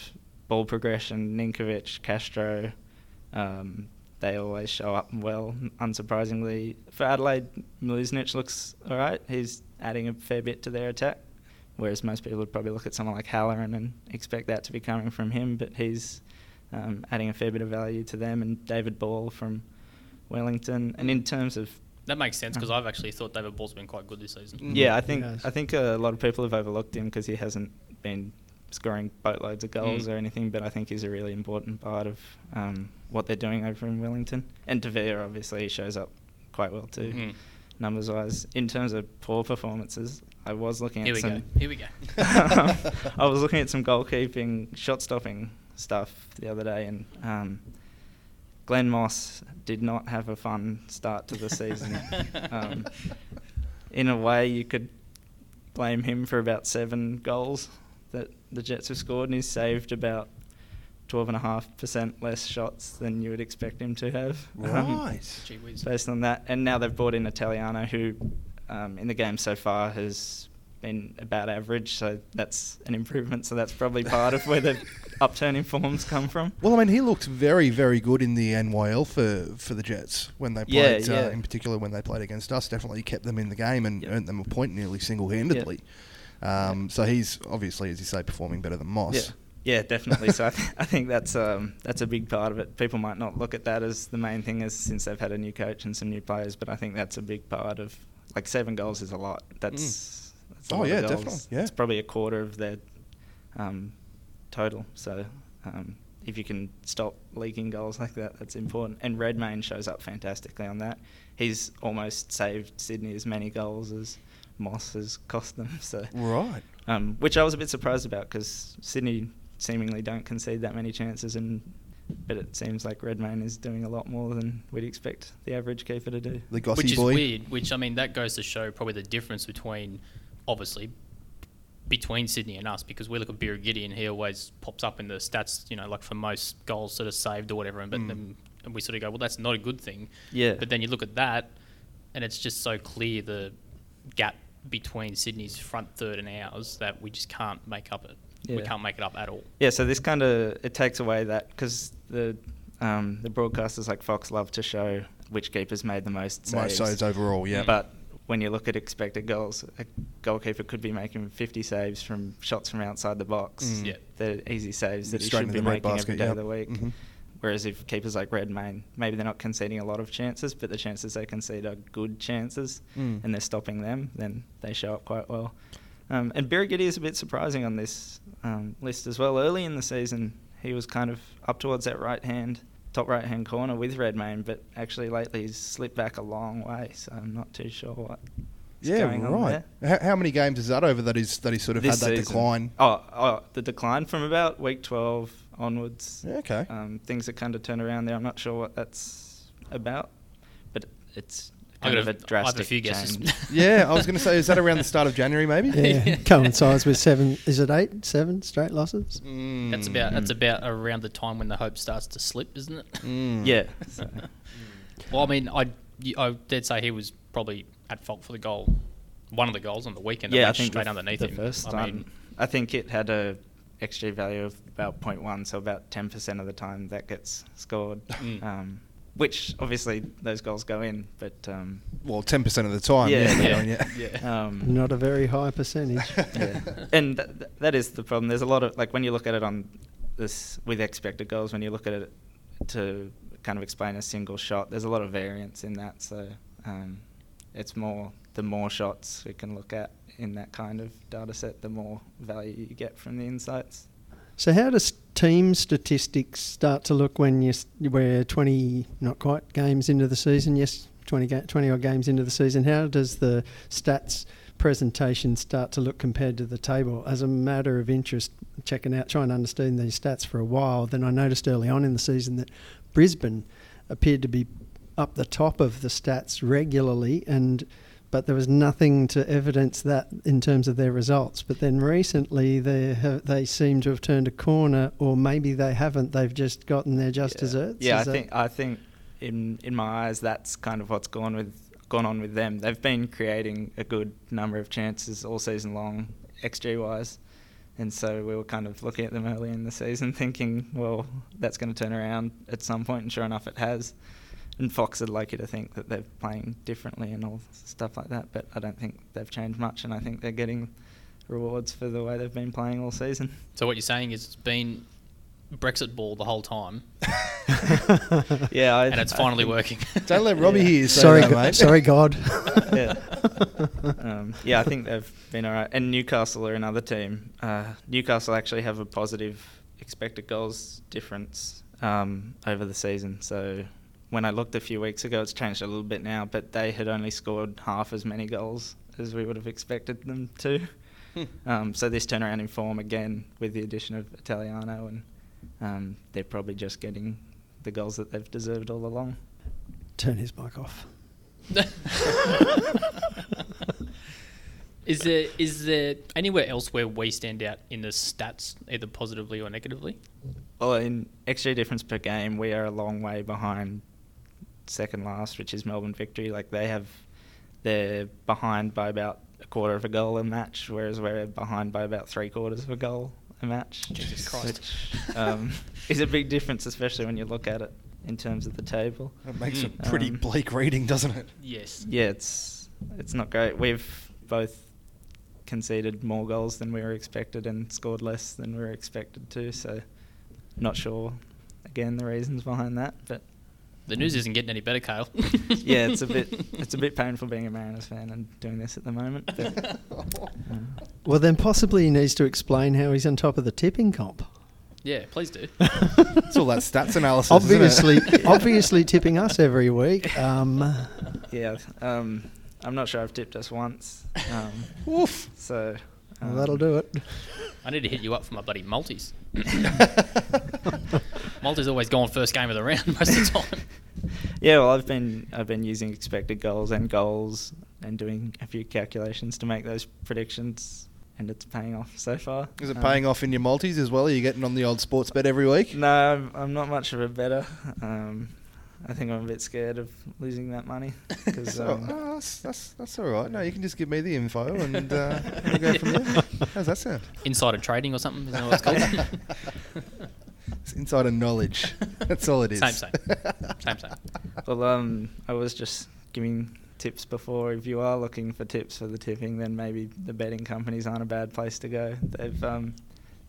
ball progression, Ninkovic, Castro, um, they always show up well, unsurprisingly. For Adelaide, Mileusnic looks all right. He's adding a fair bit to their attack, whereas most people would probably look at someone like Halloran and expect that to be coming from him, but he's um, adding a fair bit of value to them. And David Ball from Wellington. And in terms of That makes sense because I've actually thought David Ball's been quite good this season. yeah, I think. I think a lot of people have overlooked him because he hasn't been scoring boatloads of goals Mm. or anything. But I think he's a really important part of um, what they're doing over in Wellington. And Tavia obviously shows up quite well too, Mhm. numbers wise. In terms of poor performances, I was looking at Here we some. go. Here we go. I was looking at some goalkeeping, shot stopping stuff the other day, and um, Glen Moss did not have a fun start to the season. um, in a way, you could blame him for about seven goals that the Jets have scored, and he's saved about 12.5% less shots than you would expect him to have. Um, Right. Gee whiz. based on that. And now they've brought in Italiano, who um, in the game so far has been about average. So that's an improvement. So that's probably part of where the upturning forms come from. Well, I mean, he looked very, very good in the NPL for, for the Jets when they played. yeah. Uh, in particular, when they played against us, definitely kept them in the game and Yeah. earned them a point nearly single-handedly. Um, So he's obviously, as you say, performing better than Moss. Yeah. Yeah, definitely. so I, th- I think that's um, that's a big part of it. People might not look at that as the main thing, as since they've had a new coach and some new players, but I think that's a big part of. Like seven goals is a lot. That's, that's a Oh, lot yeah, definitely, yeah. It's probably a quarter of their um, total. So um, if you can stop leaking goals like that, that's important. And Redmayne shows up fantastically on that. He's almost saved Sydney as many goals as Moss has cost them. So Right. um, which I was a bit surprised about because Sydney seemingly don't concede that many chances, and but it seems like Redmayne is doing a lot more than we'd expect the average keeper to do. The Gossy which is boy. weird. Which I mean, that goes to show probably the difference between, obviously, between Sydney and us because we look at Birighitti and he always pops up in the stats. You know, like for most goals that are saved or whatever, and but Mm. then and we sort of go, well, that's not a good thing. Yeah. But then you look at that, and it's just so clear the gap between Sydney's front third and ours that we just can't make up it. We can't make it up at all. Yeah, so this kind of it takes away that because the um, the broadcasters like Fox love to show which keepers made the most saves. Most saves overall, yeah. But when you look at expected goals, a goalkeeper could be making 50 saves from shots from outside the box. Mm. Yeah. They're easy saves that he should be the red making basket, every day yep. of the week. Mhm. Whereas if keepers like Redmayne, maybe they're not conceding a lot of chances, but the chances they concede are good chances, Mm. and they're stopping them, then they show up quite well. Um, and Birighitti is a bit surprising on this um, list as well. Early in the season, he was kind of up towards that right hand top right hand corner with Redmayne, but actually lately he's slipped back a long way, so I'm not too sure what. Yeah, right. How, how many games is that over that he's that he sort of This had that season. decline? Oh, oh, the decline from about week 12 onwards. Yeah, okay. Um, things that kind of turned around there. I'm not sure what that's about, but it's kind of a drastic a few change. yeah, I was going to say, is that around the start of January, maybe? Yeah, coincides with seven. Is it eight, seven straight losses? Mm. That's about that's about around the time when the hope starts to slip, isn't it? Mm. yeah. So, Well, I mean, I I did say he was probably at fault for the goal, one of the goals on the weekend. yeah, I think straight the, underneath the him. first I time. mean, I think it had a XG value of about 0.1, so about 10% of the time that gets scored. Mm. Um, which obviously those goals go in, but um, Well, 10% of the time. Yeah, Yeah. yeah. I yeah. yeah. um, Not a very high percentage. yeah. and th- th- that is the problem. There's a lot of like when you look at it on this with expected goals, when you look at it to kind of explain a single shot, there's a lot of variance in that. So um, it's more the more shots we can look at in that kind of data set, the more value you get from the insights. So how does team statistics start to look when you we're 20, not quite games into the season? Yes, 20, ga- 20 odd games into the season. How does the stats presentation start to look compared to the table? As a matter of interest, checking out, trying to understand these stats for a while, then I noticed early on in the season that Brisbane appeared to be up the top of the stats regularly and but there was nothing to evidence that in terms of their results. But then recently, they have, they seem to have turned a corner, or maybe they haven't. They've just gotten their just yeah. desserts. Yeah, I Is that- think I think in in my eyes that's kind of what's gone with gone on with them. They've been creating a good number of chances all season long, XG wise. And so we were kind of looking at them early in the season, thinking, well, that's going to turn around at some point, and sure enough, it has. And Fox would like you to think that they're playing differently and all stuff like that, but I don't think they've changed much, and I think they're getting rewards for the way they've been playing all season. So what you're saying is it's been Brexit ball the whole time, yeah, I, and it's finally think- working. Don't let Robbie Yeah. hear you say sorry, that, mate. sorry, God. yeah. Um, yeah, I think they've been all right. And Newcastle are another team. Uh, Newcastle actually have a positive expected goals difference um, over the season. So when I looked a few weeks ago, it's changed a little bit now, but they had only scored half as many goals as we would have expected them to. Um, so this turnaround in form again with the addition of Italiano, and um, they're probably just getting the goals that they've deserved all along. Turn his mic off. is there is there anywhere else where we stand out in the stats, either positively or negatively? Well, in XG difference per game, we are a long way behind second last, which is Melbourne Victory. Like they have, they're behind by about a quarter of a goal a match, whereas we're behind by about three quarters of a goal a match. Jesus Christ. Which um, is a big difference, especially when you look at it in terms of the table. That makes Mm. a pretty Um, bleak reading, doesn't it? Yes. Yeah, it's it's not great. We've both conceded more goals than we were expected and scored less than we were expected to. So, not sure again the reasons behind that, but The news isn't getting any better, Kale. yeah, it's a bit it's a bit painful being a Mariners fan and doing this at the moment. But, um, Well, then possibly he needs to explain how he's on top of the tipping comp. yeah, please do. It's all that stats analysis. isn't it? obviously, obviously tipping us every week. Um, yeah, um, I'm not sure I've tipped us once. Um, Oof. so well, that'll do it. I need to hit you up for my buddy multis. Multis always going first game of the round most of the time. Yeah, well, I've been I've been using expected goals and goals and doing a few calculations to make those predictions, and it's paying off so far. Is it Um, paying off in your multis as well? Are you getting on the old sports bet every week? No, I'm, I'm not much of a better. Um, I think I'm a bit scared of losing that money because Oh, um, oh, that's, that's, that's all right. No, you can just give me the info and uh, we'll go from there. How's that sound? Insider trading or something, is that what it's called? It's insider knowledge. That's all it is. Same, same. Same, same. well, um, I was just giving tips before. If you are looking for tips for the tipping, then maybe the betting companies aren't a bad place to go. They've um,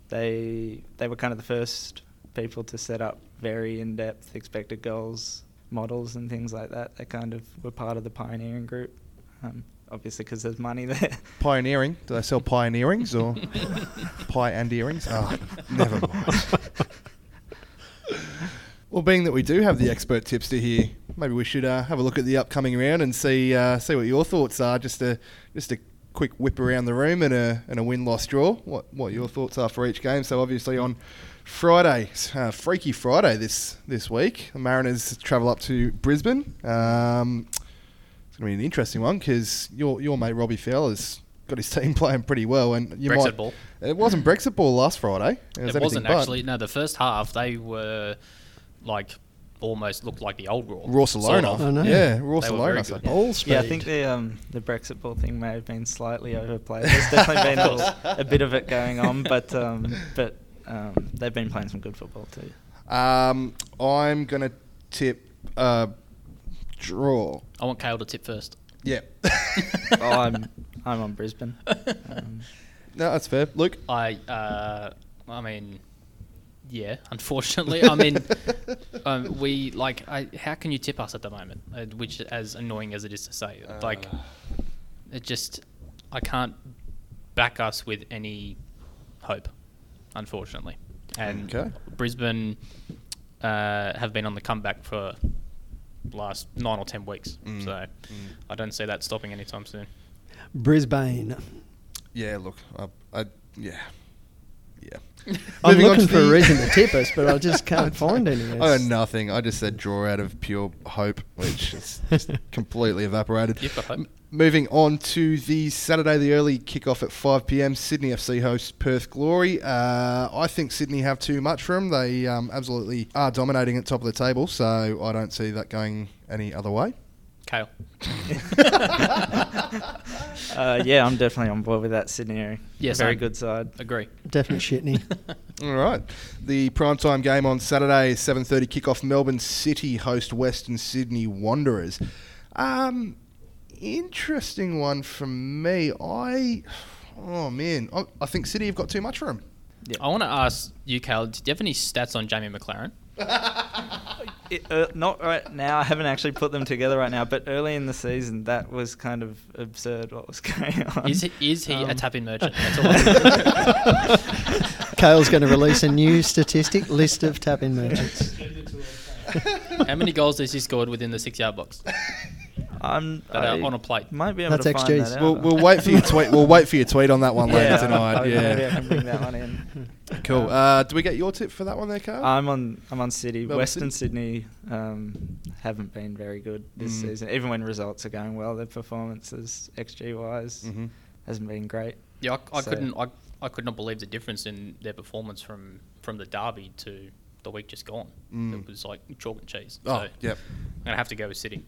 they they were kind of the first people to set up very in-depth expected goals models and things like that. They kind of were part of the pioneering group. Um, obviously, because there's money there. Pioneering. Do they sell pioneerings or pie and earrings? Oh, never mind. Well, being that we do have the expert tipster here, maybe we should uh, have a look at the upcoming round and see uh, see what your thoughts are. Just a just a quick whip around the room and a and a win loss draw. What what your thoughts are for each game? So obviously on Friday, uh, Freaky Friday this this week, the Mariners travel up to Brisbane. Um, it's going to be an interesting one because your your mate Robbie Fowler's got his team playing pretty well, and you Brexit might, ball. It wasn't Brexit ball last Friday. It, was It wasn't anything but. actually. No, the first half they were like almost looked like the old Roar. Raw sort of. I know. Yeah, Raw They were Salona. so- Ball speed. Yeah, I think the um, the Brexit ball thing may have been slightly overplayed. There's definitely been a, a bit of it going on, but um, but um, they've been playing some good football too. Um, I'm going to tip uh, draw. I want Kale to tip first. Yeah. oh, I'm I'm on Brisbane. Um, no, that's fair. Luke? I, uh, I mean, yeah. Unfortunately, I mean, um, we like. I, how can you tip us at the moment? Uh, which, as annoying as it is to say, like, it just, I can't back us with any hope, unfortunately. And Okay. Brisbane uh, have been on the comeback for last nine or ten weeks, Mm. so I don't see that stopping anytime soon. Brisbane. Yeah, look. I, I, yeah. Yeah. I'm Moving looking to for a reason to tip us, but I just can't find any. I got nothing. I just said draw out of pure hope, which is completely evaporated. You've got hope. M- moving on to the Saturday, the early kickoff at 5 p.m. Sydney FC hosts Perth Glory. Uh, I think Sydney have too much for them. They um, absolutely are dominating at top of the table, so I don't see that going any other way. Kale. uh, yeah, I'm definitely on board with that Sydney. Yeah, very same. good side. Agree. Definite shitney. All right. The primetime game on Saturday, 7.30 kickoff. Melbourne City host Western Sydney Wanderers. Um, interesting one from me. I... Oh, man. I, I think City have got too much for him. Yeah, I want to ask you, Kale, do you have any stats on Jamie McLaren? It, uh, not right now. I haven't actually put them together right now, but early in the season, that was kind of absurd what was going on. Is he, is he a Um, tap-in merchant? That's all I Kale's going to release a new statistic list of tap-in merchants. How many goals has he scored within the six-yard box I'm that are I on a plate? might be able That's to find XGs. that out. We'll, we'll wait for your tweet. We'll wait for your tweet on that one later Yeah, tonight. I- Maybe I yeah. can bring that one in. Cool. Uh, do we get your tip for that one there, Carl? I'm on. I'm on City. Melbourne Western Sydney um, haven't been very good this Mm. season. Even when results are going well, their performances XG wise Mhm. hasn't been great. Yeah, I, I So- couldn't. I, I could not believe the difference in their performance from from the derby to the week just gone. Mm. It was like chalk and cheese. Oh, so yep. I'm gonna have to go with City.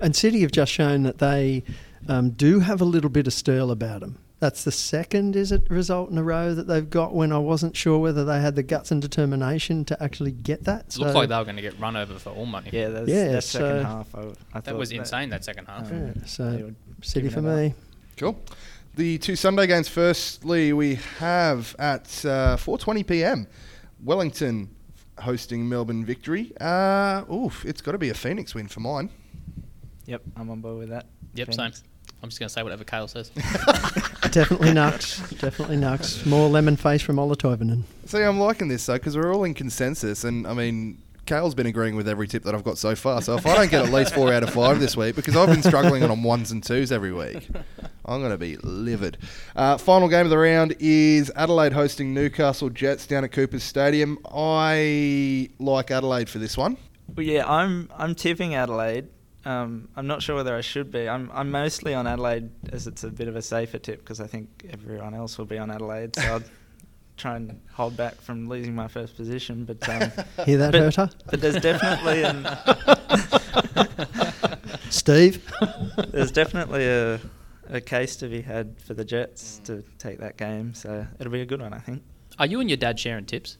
And City have just shown that they um, do have a little bit of stirl about them. That's the second, is it, result in a row that they've got when I wasn't sure whether they had the guts and determination to actually get that. It So, looked like they were going to get run over for all money. Yeah, that's, Yeah, that second half. I, I that thought was insane. That second half. Yeah, so City for me. up. Cool. The two Sunday games. Firstly, we have at uh, 4:20 p.m. Wellington hosting Melbourne Victory. Uh, oof, it's got to be a Phoenix win for mine. Yep, I'm on board with that. Yep, same. I'm just going to say whatever Kale says. Definitely Nix. Definitely Nix. More lemon face from Ola Toivonen. See, I'm liking this though because we're all in consensus, and I mean, Kale's been agreeing with every tip that I've got so far. So if I don't get at least four out of five this week, because I've been struggling on ones and twos every week, I'm going to be livid. Uh, final game of the round is Adelaide hosting Newcastle Jets down at Coopers Stadium. I like Adelaide for this one. Well, yeah, I'm I'm tipping Adelaide. Um, I'm not sure whether I should be. I'm I'm mostly on Adelaide as it's a bit of a safer tip because I think everyone else will be on Adelaide. So try and hold back from losing my first position. But um, Hear that, but, Herta? but there's definitely an Steve? there's definitely a a case to be had for the Jets to take that game. So it'll be a good one, I think. Are you and your dad sharing tips?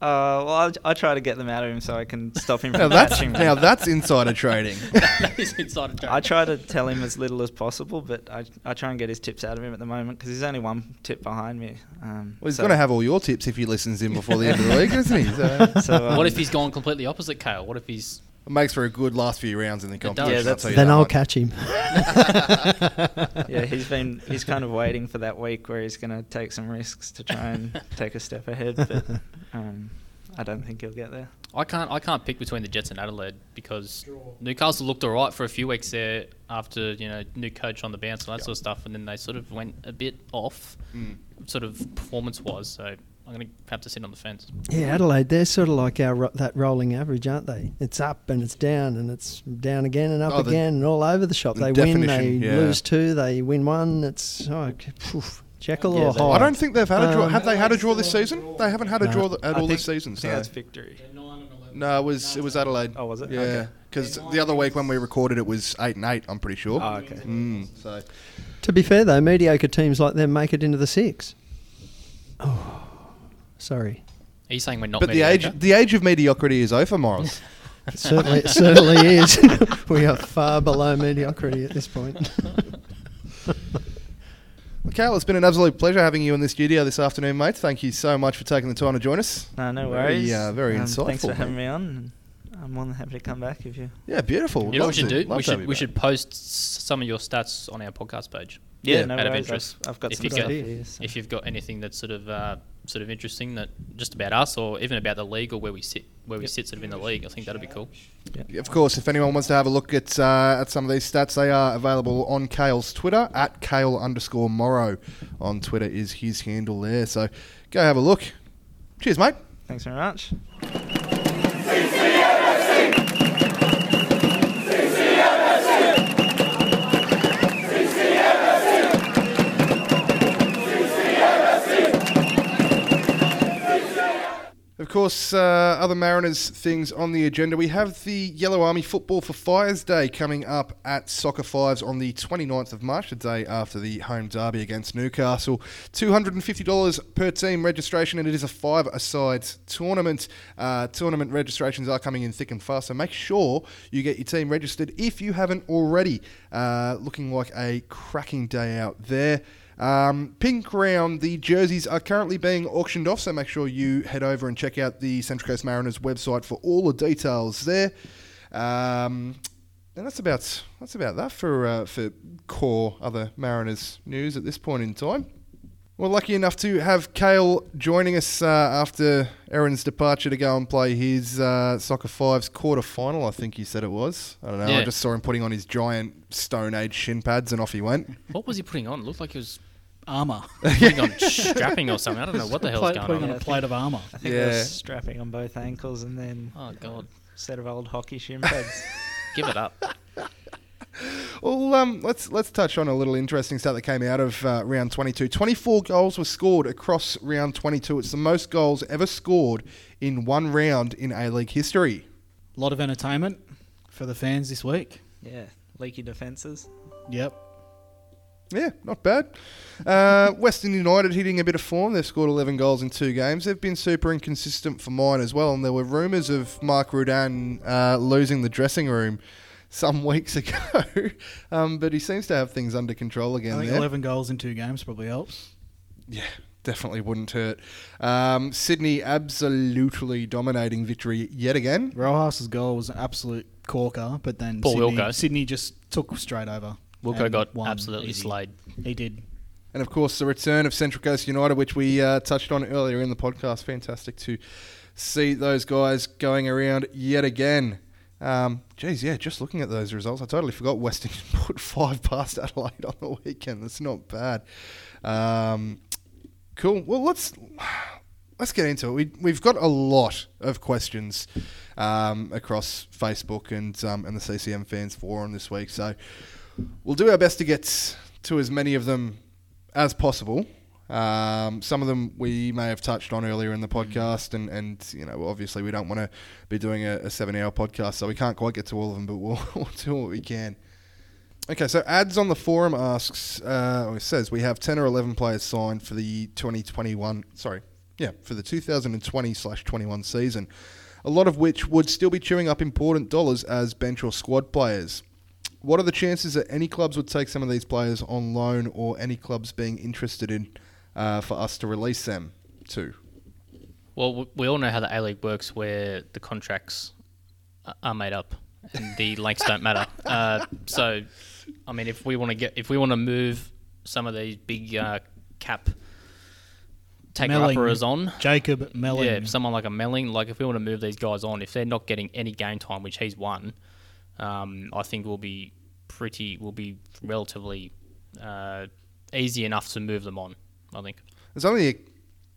Uh, well, I'll, I try to get them out of him so I can stop him Now from that's catching me. now that's insider trading. that is inside a. I try to tell him as little as possible, but I, I try and get his tips out of him at the moment because he's only one tip behind me. Um, Well, he's so- going to have all your tips if he listens in before the end of the league, isn't he? So So, um, what if he's gone completely opposite Kale? What if he's it makes for a good last few rounds in the competition. Yeah, I'll that's- tell then that I'll much. catch him. yeah, he's been he's kind of waiting for that week where he's going to take some risks to try and take a step ahead. But um, I don't think he'll get there. I can't I can't pick between the Jets and Adelaide because Newcastle looked alright for a few weeks there after you know new coach on the bounce and that sort of stuff, and then they sort of went a bit off, Mm. sort of performance wise. So I'm going to have to sit on the fence. Yeah, Adelaide, they're sort of like our that rolling average, aren't they? It's up and it's down and it's down again and up Oh, again and all over the shop. the They win, they yeah. lose two, they win one. It's oh, okay, phew, Jekyll Yeah, or they- Hyde. I don't think they've had a draw. Um, have they had a draw this season? They haven't had a draw at I all this season. I So think that's victory. no, it was it was Adelaide. Oh, was it? Yeah, Okay. because the other week when we recorded it was eight and eight. I'm pretty sure. Oh, okay. Mm, so To be fair though, mediocre teams like them make it into the six. Oh, sorry. Are you saying we're not? but the mediocre? age the age of mediocrity is over, Morris. It certainly, it certainly is. we are far below mediocrity at this point. Cal, it's been an absolute pleasure having you in the studio this afternoon, mate. Thank you so much for taking the time to join us. No, no Very, worries. uh, very Um, Thanks insightful, for having me on. I'm more than happy to come back if you. Yeah, beautiful. You know what we should do? We should we should post some of your stats on our podcast page. Yeah, no out of interest. I've, I've got If some you stuff get- here. so- If you've got anything that's sort of uh, sort of interesting that just about us or even about the league or where we sit where we sit sort of in the league, I think that'd be cool. Of course, if anyone wants to have a look at uh, at some of these stats, they are available on Kale's Twitter at Kale underscore Morrow. On Twitter is his handle there. So go have a look. Cheers, mate. Thanks very much. Of course, uh, other Mariners things on the agenda. We have the Yellow Army Football for Fires Day coming up at Soccer Fives on the 29th of March, the day after the home derby against Newcastle. $250 per team registration, and it is a five-a-side tournament. Uh, tournament registrations are coming in thick and fast, so make sure you get your team registered if you haven't already. Uh, looking like a cracking day out there. Um, pink round, the jerseys are currently being auctioned off, so make sure you head over and check out the Central Coast Mariners website for all the details there. Um, and that's about that's about that for uh, for core other Mariners news at this point in time. We're lucky enough to have Kale joining us uh, after Aaron's departure to go and play his uh, Soccer Fives quarter final. I think he said it was. I don't know. I just saw him putting on his giant Stone Age shin pads and off he went. What was he putting on? It looked like he was Armour. putting on strapping or something. I don't know what the hell's Plate- going putting on. on a plate of armour. I think Yeah. I was strapping on both ankles and then Oh god, a set of old hockey shin pads. give it up. Well, um, let's let's touch on a little interesting stat that came out of uh, round 22. 24 goals were scored across round 22. It's the most goals ever scored in one round in A League history. A lot of entertainment for the fans this week. yeah, leaky defences. Yep. Yeah, not bad. Uh, Western United hitting a bit of form. They've scored 11 goals in two games. They've been super inconsistent for mine as well. And there were rumours of Mark Rudan uh, losing the dressing room some weeks ago. um, but he seems to have things under control again I think there. 11 goals in two games probably helps. Yeah, definitely wouldn't hurt. Um, Sydney absolutely dominating victory yet again. Rojas's goal was an absolute corker, but then Paul Sydney, Sydney just took straight over. Wilco got won absolutely easy. slayed. He did. And of course, the return of Central Coast United, which we uh, touched on earlier in the podcast. Fantastic to see those guys going around yet again. Um, geez, yeah, just looking at those results, I totally forgot Western put five past Adelaide on the weekend. That's not bad. Um, cool. Well, let's let's get into it. We, we've got a lot of questions um, across Facebook and um, and the CCM fans forum this week, so we'll do our best to get to as many of them as possible. Um, some of them we may have touched on earlier in the podcast, and, and you know, obviously we don't want to be doing a, a seven-hour podcast, so we can't quite get to all of them, but we'll, we'll do what we can. Okay, so ads on the forum asks, uh, or says we have ten or eleven players signed for the 2021. Sorry, yeah, for the 2020 slash 21 season. A lot of which would still be chewing up important dollars as bench or squad players. What are the chances that any clubs would take some of these players on loan, or any clubs being interested in uh, for us to release them to? Well, we all know how the A League works, where the contracts are made up and the lengths don't matter. Uh, so, I mean, if we want to get, if we want to move some of these big uh, cap take Melling. on. Jacob Melling. Yeah, someone like a Melling. Like if we want to move these guys on, if they're not getting any game time, which he's won, um, I think we'll be pretty, will be relatively uh, easy enough to move them on. I think. There's only a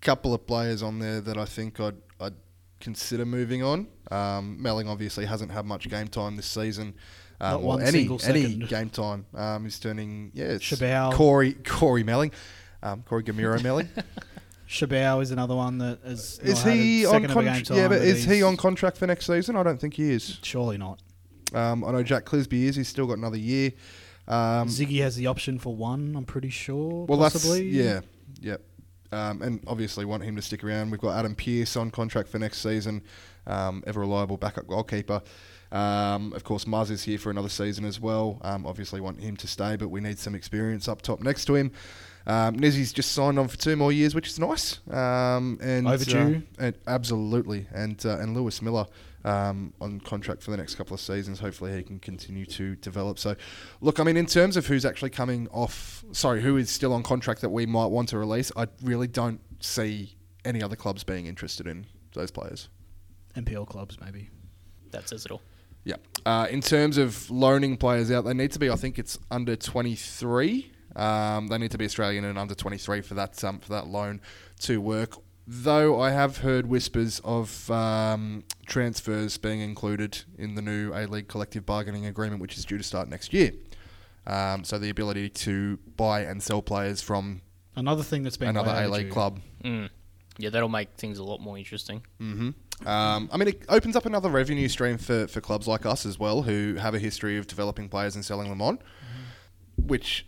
couple of players on there that I think I'd, I'd consider moving on. Um, Melling obviously hasn't had much game time this season. Um, Not or one any single any second. game time. Um, he's turning yeah. It's Shabao. Corey Corey Melling, um, Corey Gamiro Melling. Shabao is another one that is. is not had a he on second of a game contract? Yeah, but is he on contract for next season? I don't think he is. Surely not. Um, I know Jack Clisby is. He's still got another year. Um, Ziggy has the option for one. I'm pretty sure. Well, possibly. that's yeah, yeah, um, and obviously want him to stick around. We've got Adam Pearce on contract for next season, um, ever reliable backup goalkeeper. Um, of course, Muzz is here for another season as well. Um, obviously, want him to stay, but we need some experience up top next to him. Um, Nizzy's just signed on for two more years, which is nice. Um, and Overdue. uh, and absolutely, and uh, and Lewis Miller um, on contract for the next couple of seasons. Hopefully, he can continue to develop. So, look, I mean, in terms of who's actually coming off, sorry, who is still on contract that we might want to release, I really don't see any other clubs being interested in those players. NPL clubs maybe. That says it all. Yeah. Uh, in terms of loaning players out, they need to be. I think it's under twenty three. Um, they need to be Australian and under twenty three for that um, for that loan to work. Though I have heard whispers of um, transfers being included in the new A League collective bargaining agreement, which is due to start next year. Um, so the ability to buy and sell players from Another thing that's been another A League club Mm. Yeah, that'll make things a lot more interesting. hmm Um, I mean, it opens up another revenue stream for, for clubs like us as well, who have a history of developing players and selling them on, which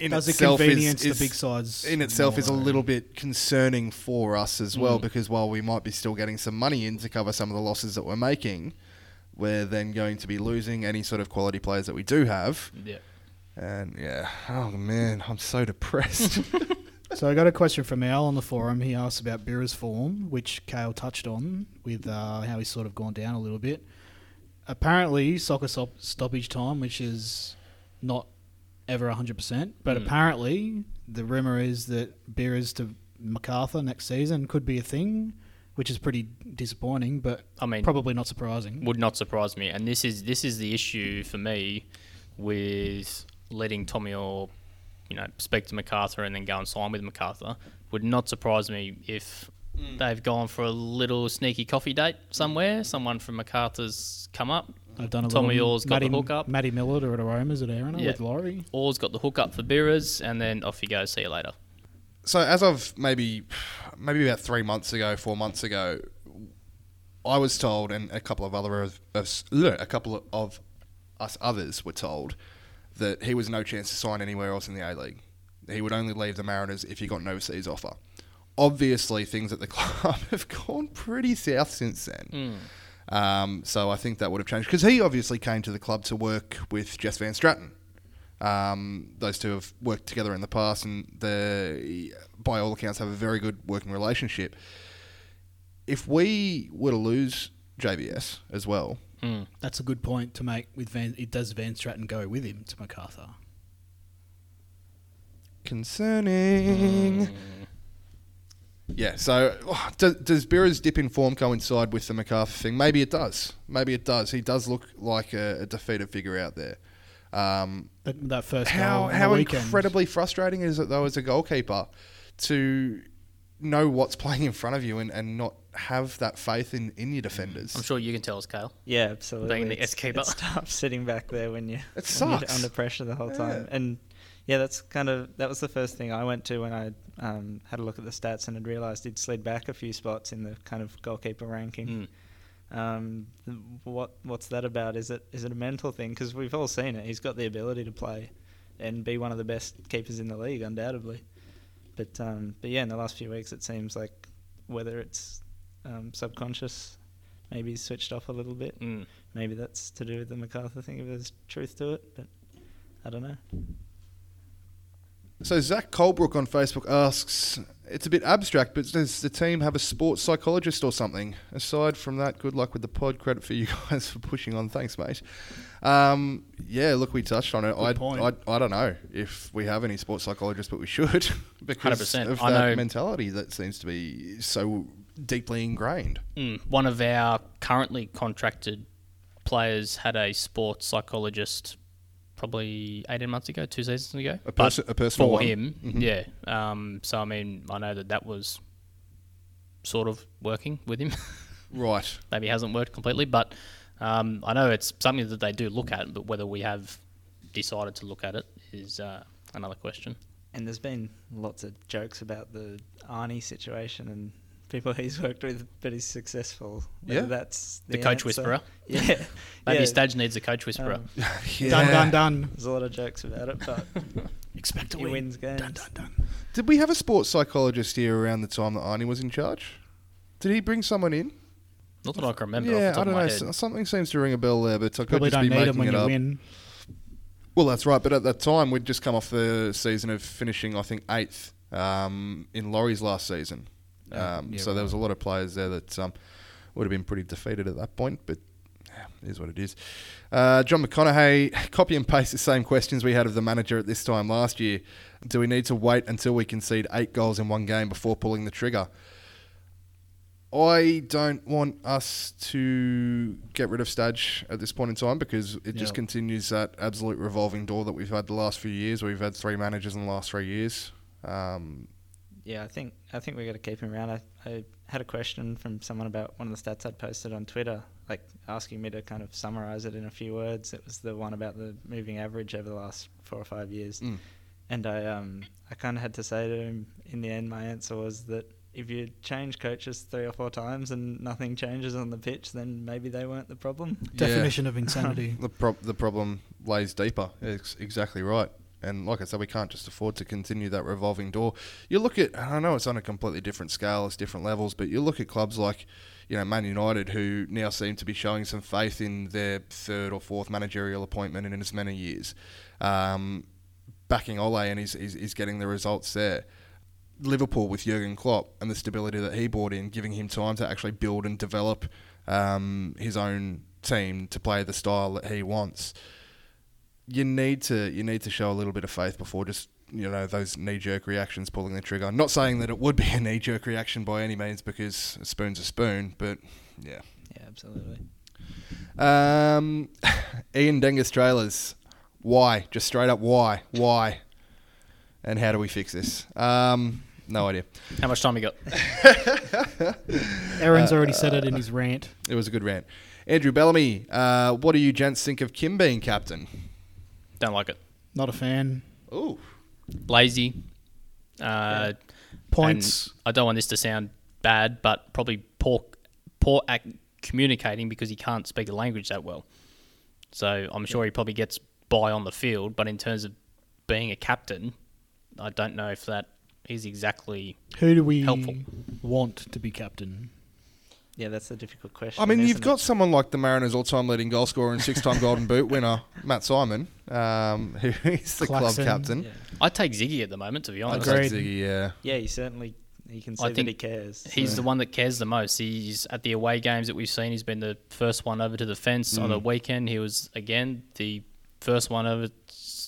in Does it itself convenience is, the big sides in itself is a little bit concerning for us as well, Mm. because while we might be still getting some money in to cover some of the losses that we're making, we're then going to be losing any sort of quality players that we do have. Yeah. And yeah, oh man, I'm so depressed. So I got a question from Al on the forum. He asked about Bira's form, which Kale touched on with uh, how he's sort of gone down a little bit. Apparently, soccer stop- stoppage time, which is not ever 100%, but Mm. apparently the rumour is that Bira's to MacArthur next season could be a thing, which is pretty disappointing, but I mean, probably not surprising. would not surprise me. And this is this is the issue for me with letting Tommy Oar you know, speak to MacArthur and then go and sign with MacArthur. Would not surprise me if they've gone for a little sneaky coffee date somewhere. Someone from MacArthur's come up. I've done a Tommy little Oar's got the hookup. Matty Millard or at Aromas at Arena Yeah. with Laurie. Oar's got the hookup for Beerers, and then off you go. See you later. so as of maybe maybe about three months ago, four months ago, I was told, and a couple of other of us, a couple of us others were told that he was no chance to sign anywhere else in the A League. He would only leave the Mariners if he got an overseas offer. Obviously, things at the club have gone pretty south since then. Hmm. Um, so I think that would have changed because he obviously came to the club to work with Jess Vanstrattan. Um, those two have worked together in the past, and they, by all accounts, have a very good working relationship. If we were to lose JVS as well, Mm. That's a good point to make. With Van, it does Vanstrattan go with him to MacArthur? concerning. Yeah, so oh, does, does Bira's dip in form coincide with the MacArthur thing? Maybe it does. Maybe it does. He does look like a, a defeated figure out there. Um, That, that first how goal how incredibly frustrating is it though as a goalkeeper to know what's playing in front of you and, and not have that faith in, in your defenders. I'm sure you can tell us, Kyle. Yeah, absolutely. Being the It's- S-keeper. It's tough sitting back there when you It when you're sucks. under pressure the whole time. And yeah, that's kind of that was the first thing I went to when I um, had a look at the stats and had realised he'd slid back a few spots in the kind of goalkeeper ranking. Mm. Um, what what's that about? Is it is it a mental thing? Because we've all seen it. He's got the ability to play and be one of the best keepers in the league, undoubtedly. But um, but yeah, in the last few weeks, it seems like whether it's um, subconscious, maybe he's switched off a little bit. Mm. Maybe that's to do with the MacArthur thing, if there's truth to it, but I don't know. So Zach Colebrook on Facebook asks, it's a bit abstract, but does the team have a sports psychologist or something? Aside from that, good luck with the pod. Credit for you guys for pushing on. Thanks, mate. Um, yeah, look, we touched on it. I. I, I don't know if we have any sports psychologists, but we should because 100%. of I that know- mentality that seems to be so deeply ingrained. Mm, one of our currently contracted players had a sports psychologist probably 18 months ago, two seasons ago. A But person- a personal for one? him, Mhm. yeah. Um, so, I mean, I know that that was sort of working with him. Right. Maybe it hasn't worked completely, but um, I know it's something that they do look at, but whether we have decided to look at it is uh, another question. And there's been lots of jokes about the Arnie situation and people he's worked with, but he's successful. Whether Yeah. that's The the, coach answer. whisperer. Yeah, Maybe yeah. Stadge needs a coach whisperer. Um, Done, done, done. There's a lot of jokes about it, but Expect to he win. wins games. Dun, dun, dun. Did we have a sports psychologist here around the time that Arnie was in charge? Did he bring someone in? Not that I can remember. yeah, off the top I don't of my know. head. Something seems to ring a bell there, but I could Probably just don't be need making them when it you up. win. Well, that's right. But at that time, we'd just come off the season of finishing, I think, eighth um, in Laurie's last season. Um, yeah, so there was a lot of players there that um, would have been pretty defeated at that point. But yeah, it is what it is. Uh, John McConaughey, copy and paste the same questions we had of the manager at this time last year. Do we need to wait until we concede eight goals in one game before pulling the trigger? I don't want us to get rid of Stadge at this point in time because it just continues that absolute revolving door that we've had the last few years. We've had three managers in the last three years. Um, Yeah, I think I think we got to keep him around. I, I had a question from someone about one of the stats I'd posted on Twitter, like asking me to kind of summarize it in a few words. It was the one about the moving average over the last four or five years, Mm. and I um I kind of had to say to him in the end, my answer was that if you change coaches three or four times and nothing changes on the pitch, then maybe they weren't the problem. Yeah. Definition of insanity. the prob- the problem lays deeper. It's exactly right. And like I said, we can't just afford to continue that revolving door. You look at, I know it's on a completely different scale, it's different levels, but you look at clubs like, you know, Man United, who now seem to be showing some faith in their third or fourth managerial appointment in as many years, um, backing Ole, and he's, he's, he's getting the results there. Liverpool with Jurgen Klopp and the stability that he brought in, giving him time to actually build and develop um, his own team to play the style that he wants. You need to you need to show a little bit of faith before just you know those knee jerk reactions pulling the trigger. I'm Not saying that it would be a knee jerk reaction by any means because a spoon's a spoon, but yeah. Yeah, absolutely. Um, Ian Dengus trailers. Why? Just straight up why? Why? And how do we fix this? Um, no idea. How much time you got? Aaron's already said it in his rant. It was a good rant. Andrew Bellamy, uh, what do you gents think of Kim being captain? Don't like it. Not a fan. Ooh. Lazy. Uh, Points. I don't want this to sound bad, but probably poor, poor at communicating because he can't speak the language that well. So I'm sure he probably gets by on the field, but in terms of being a captain, I don't know if that is exactly. Who do we Helpful. want to be captain? Yeah, that's a difficult question. I mean, you've got it? someone like the Mariners' all-time leading goal scorer and six-time Golden Boot winner, Matt Simon, um, who is the club captain. Yeah. I take Ziggy at the moment, to be honest. say Agreed. Ziggy, yeah. Yeah, he certainly he can I see that think he cares. He's so- the one that cares the most. He's at the away games that we've seen. He's been the first one over to the fence on the Mm. weekend. He was again the first one over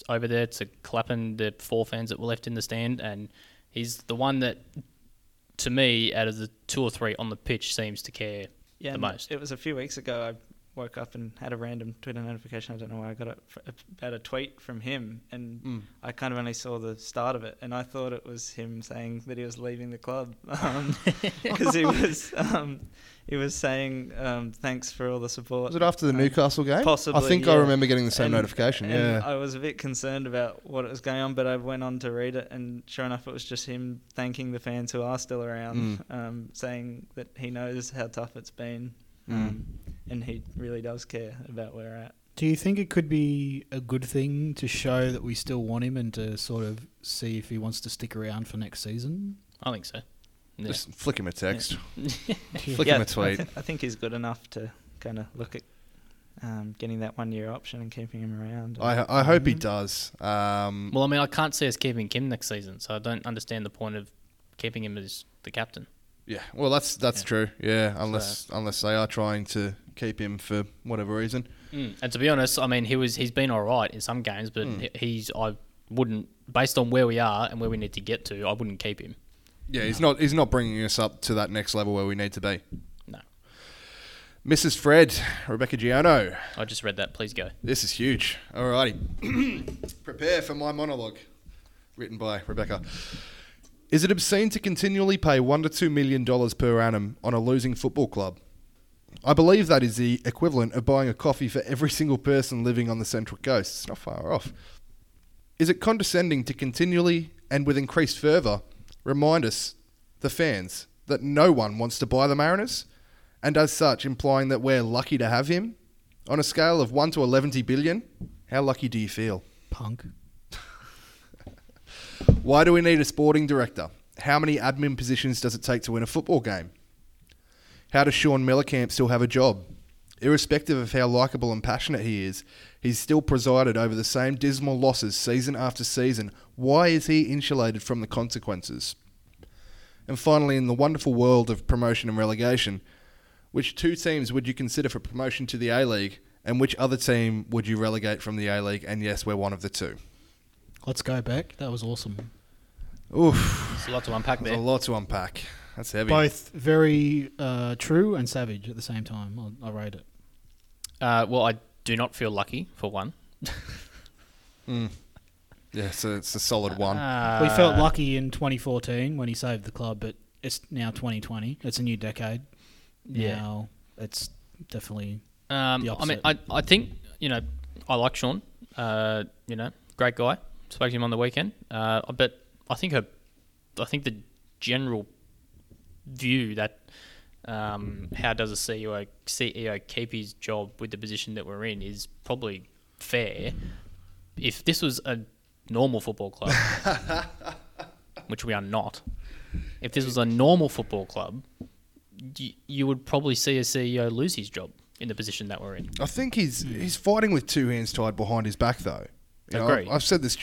over there to clapping the four fans that were left in the stand, and he's the one that, to me, out of the two or three on the pitch, seems to care yeah, the most. It was a few weeks ago. I woke up and had a random Twitter notification. I don't know why I got it about a tweet from him, and Mm. I kind of only saw the start of it, and I thought it was him saying that he was leaving the club because he was um, he was saying um, thanks for all the support. Was it after the Um, Newcastle game? possibly, I think I remember getting the same And- notification. and Yeah. I was a bit concerned about what was going on, but I went on to read it, and sure enough, it was just him thanking the fans who are still around, Mm. um, saying that he knows how tough it's been, Mm. And he really does care about where we're at. Do you think it could be a good thing to show that we still want him and to sort of see if he wants to stick around for next season? I think so. Yeah. Just flick him a text. Yeah. Flick yeah, him a I, tweet. thi- I think he's good enough to kind of look at um, getting that one-year option and keeping him around. I, I hope he Mhm. does. Um, well, I mean, I can't see us keeping Kim next season, so I don't understand the point of keeping him as the captain. Yeah, well, that's that's Yeah. true. Yeah, unless unless they are trying to keep him for whatever reason. Mm. And to be honest, I mean, he was he's been all right in some games, but mm. he- he's I wouldn't based on where we are and where we need to get to, I wouldn't keep him. Yeah, he's not he's not bringing us up to that next level where we need to be. No, Mrs. Fred, Rebecca Giano. I just read that. Please go. This is huge. Alrighty. Prepare for my monologue. Written by Rebecca. Is it obscene to continually pay one to two million dollars per annum on a losing football club? I believe that is the equivalent of buying a coffee for every single person living on the Central Coast. It's not far off. Is it condescending to continually and with increased fervour remind us, the fans, that no one wants to buy the Mariners? And as such, implying that we're lucky to have him? On a scale of 1 to 11 billion, how lucky do you feel? Punk. Why do we need a sporting director? How many admin positions does it take to win a football game? How does Shaun Mielekamp still have a job? Irrespective of how likable and passionate he is, he's still presided over the same dismal losses season after season. Why is he insulated from the consequences? And finally, in the wonderful world of promotion and relegation, which two teams would you consider for promotion to the A League, and which other team would you relegate from the A League? And yes, we're one of the two. Let's go back. That was awesome. Oof. There's a lot to unpack There's a lot to unpack. That's heavy. Both very uh, true and savage at the same time. I, I rate it. Uh, well, I do not feel lucky for one. Yeah, so it's a solid one. we felt lucky in 2014 when he saved the club, but it's now 2020. It's a new decade. Yeah. Now it's definitely Um, the I mean. I, I think you know, I like Shaun. Uh, you know, great guy. Spoke to him on the weekend. Uh, but I think her, I think the general view that um, how does a CEO CEO keep his job with the position that we're in is probably fair. If this was a normal football club, which we are not, if this was a normal football club, you, you would probably see a CEO lose his job in the position that we're in. I think he's he's fighting with two hands tied behind his back, though. You know, Agree. I've said this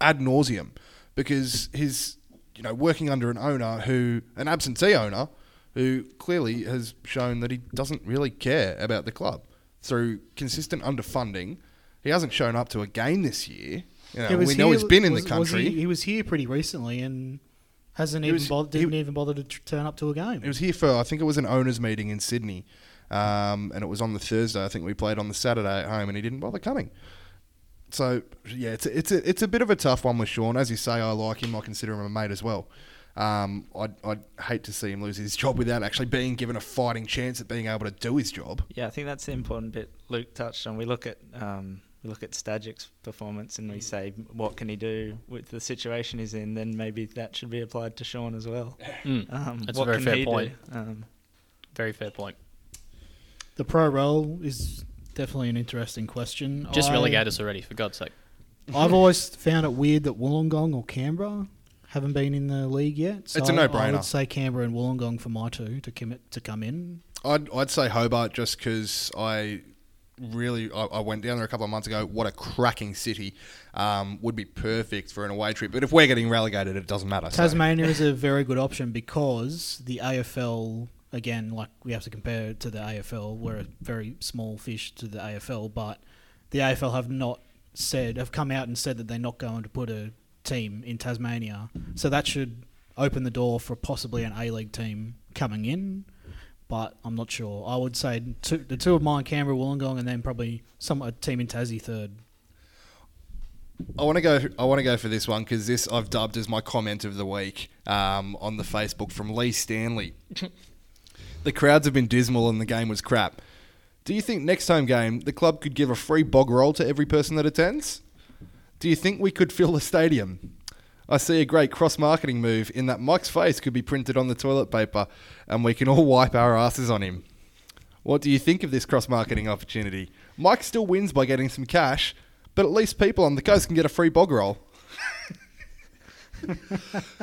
ad nauseum because he's you know working under an owner who an absentee owner who clearly has shown that he doesn't really care about the club through consistent underfunding. He hasn't shown up to a game this year. You know, He was we know here- he's been in was- the was country. he, he was here pretty recently and hasn't He even was, bothered, didn't even bother to turn up to a game. It was here for I think it was an owners meeting in Sydney, um, and it was on the Thursday. I think we played on the Saturday at home, and he didn't bother coming. So yeah, it's a, it's a, it's a bit of a tough one with Shaun. As you say, I like him. I consider him a mate as well. Um, I'd, I'd hate to see him lose his job without actually being given a fighting chance at being able to do his job. Yeah, I think that's the important bit Luke touched on. We look at um, we look at Stajcic's performance and we say, what can he do with the situation he's in? Then maybe that should be applied to Shaun as well. Mm, Um, That's a very can fair he do? point. Um, very fair point. The pro role is definitely an interesting question. Just I- relegate us already, for God's sake. I've always found it weird that Wollongong or Canberra haven't been in the league yet. So It's a no-brainer. I would say Canberra and Wollongong for my two to commit to come in. I'd, I'd say Hobart just because I really I, I went down there a couple of months ago. What a cracking city! Um, would be perfect for an away trip. But if we're getting relegated, it doesn't matter. so- Tasmania is a very good option because the AFL again, like we have to compare it to the AFL. We're a very small fish to the AFL, but the AFL have not said have come out and said that they're not going to put a team in Tasmania. So that should open the door for possibly an A League team coming in. But I'm not sure. I would say two, the two of mine, Canberra, Wollongong, and then probably some a team in Tassie third. I want to go. I want to go for this one because this I've dubbed as my comment of the week um, on the Facebook from Lee Stanley. the crowds have been dismal and the game was crap. Do you think next home game the club could give a free bog roll to every person that attends? Do you think we could fill the stadium? I see a great cross marketing move in that Mike's face could be printed on the toilet paper and we can all wipe our asses on him. What do you think of this cross marketing opportunity? Mike still wins by getting some cash, but at least people on the coast can get a free bog roll.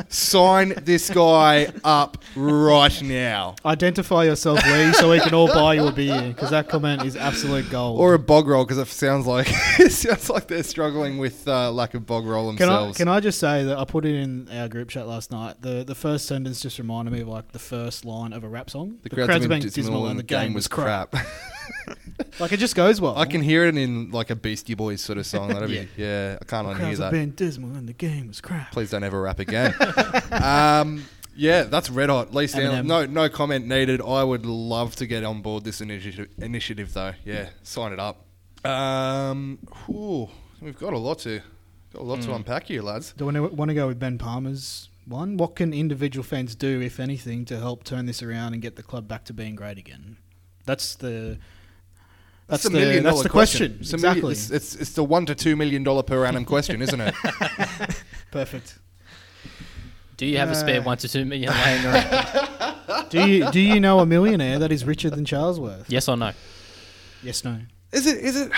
Sign this guy up right now. Identify yourself, Lee, so we can all buy you a beer because that comment is absolute gold. Or a bog roll, because it sounds like it sounds like they're struggling with uh, lack of bog roll Can I, themselves. can I just say that I put it in our group chat last night. The the first sentence just reminded me of like the first line of a rap song. the crowd's, been dismal, and the game was crap. crap. Like it just goes well. I can hear it in like a Beastie Boys sort of song. That'd Yeah. be yeah. I can't The unhear crowds that. been dismal and the game was crap. Please don't ever rap again. um, yeah, that's red hot. Lee Stanley. Eminem. No, no comment needed. I would love to get on board this initiative. Initiative though. Yeah, sign it up. Um, whew, we've got a lot to got a lot Hmm. to unpack here, lads. Do we want to go with Ben Palmer's one? What can individual fans do, if anything, to help turn this around and get the club back to being great again? That's the that's, a the million that's dollar the question. It's a million- Exactly. it's, it's it's the one to two million dollar per annum question, isn't it? Perfect. Do you have a spare Uh, one to two million laying around? Do you do you know a millionaire that is richer than Charlesworth? yes or no? Yes. No. Is it is it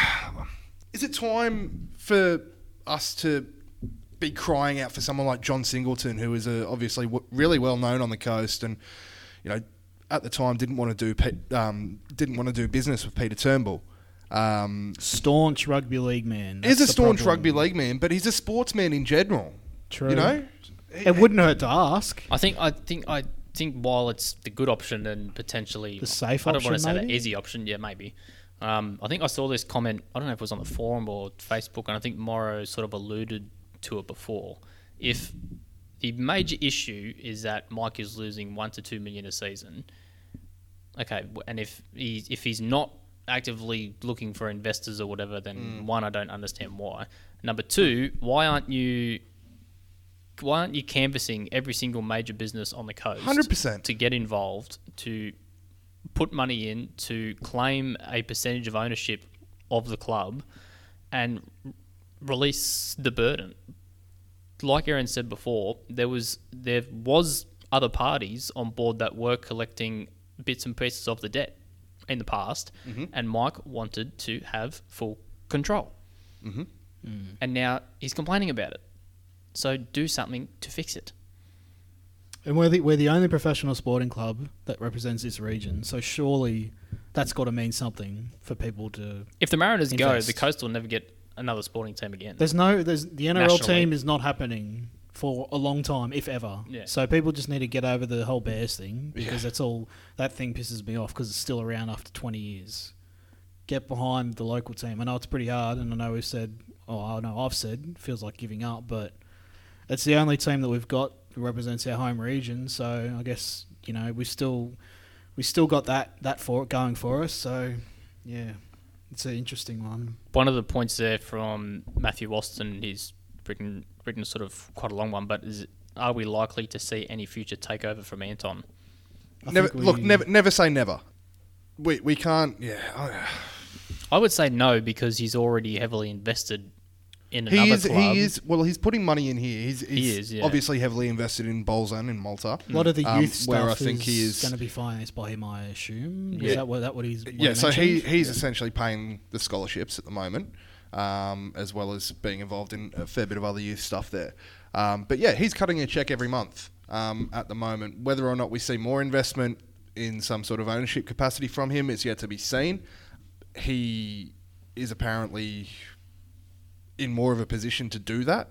is it time for us to be crying out for someone like John Singleton, who is a, obviously w- really well known on the coast, and you know at the time didn't want to do Pe- um, didn't want to do business with Peter Turnbull. Um, Staunch rugby league man. is That's a staunch problem. rugby league man, but he's a sportsman in general. True. You know, it wouldn't hurt to ask. I think I think I think while it's the good option and potentially The safe I don't want to option, say the easy option. Yeah, maybe. Um, I think I saw this comment. I don't know if it was on the forum or Facebook, and I think Morrow sort of alluded to it before. If the major issue is that Mike is losing one to two million a season, okay, and if he if he's not actively looking for investors or whatever, then mm. one, I don't understand why. Number two, why aren't you why aren't you canvassing every single major business on the coast 100%. to get involved to put money in to claim a percentage of ownership of the club and release the burden like Aaron said before there was there was other parties on board that were collecting bits and pieces of the debt in the past mm-hmm. and Mike wanted to have full control mm-hmm. mm. and now he's complaining about it so do something to fix it. And we're the, we're the only professional sporting club that represents this region. So surely that's got to mean something for people to. If the Mariners go, the Coast will never get another sporting team again. There's no. There's the NRL Nationally. team is not happening for a long time, if ever. Yeah. So people just need to get over the whole Bears thing because that's all. That thing pisses me off because it's still around after 20 years. Get behind the local team. I know it's pretty hard, and I know we've said. Oh, I know I've said feels like giving up, but it's the only team that we've got that represents our home region. So I guess you know we still we still got that that for going for us. So yeah, it's an interesting one. One of the points there from Matthew Walston, he's written written sort of quite a long one, but is are we likely to see any future takeover from Anton? I never think look, never never say never. We we can't. Yeah, I- I would say no because he's already heavily invested in he another is. club. He is. Well, he's putting money in here. He's, he's is, yeah. obviously heavily invested in Balzan in Malta. A lot of the Um, youth stuff where I think he is- going to be financed by him, I assume. Yeah. Is that what that what he's? What Yeah, so he, mentioned? he's essentially paying the scholarships at the moment, um, as well as being involved in a fair bit of other youth stuff there. Um, but yeah, he's cutting a check every month um, at the moment. Whether or not we see more investment in some sort of ownership capacity from him is yet to be seen. He is apparently in more of a position to do that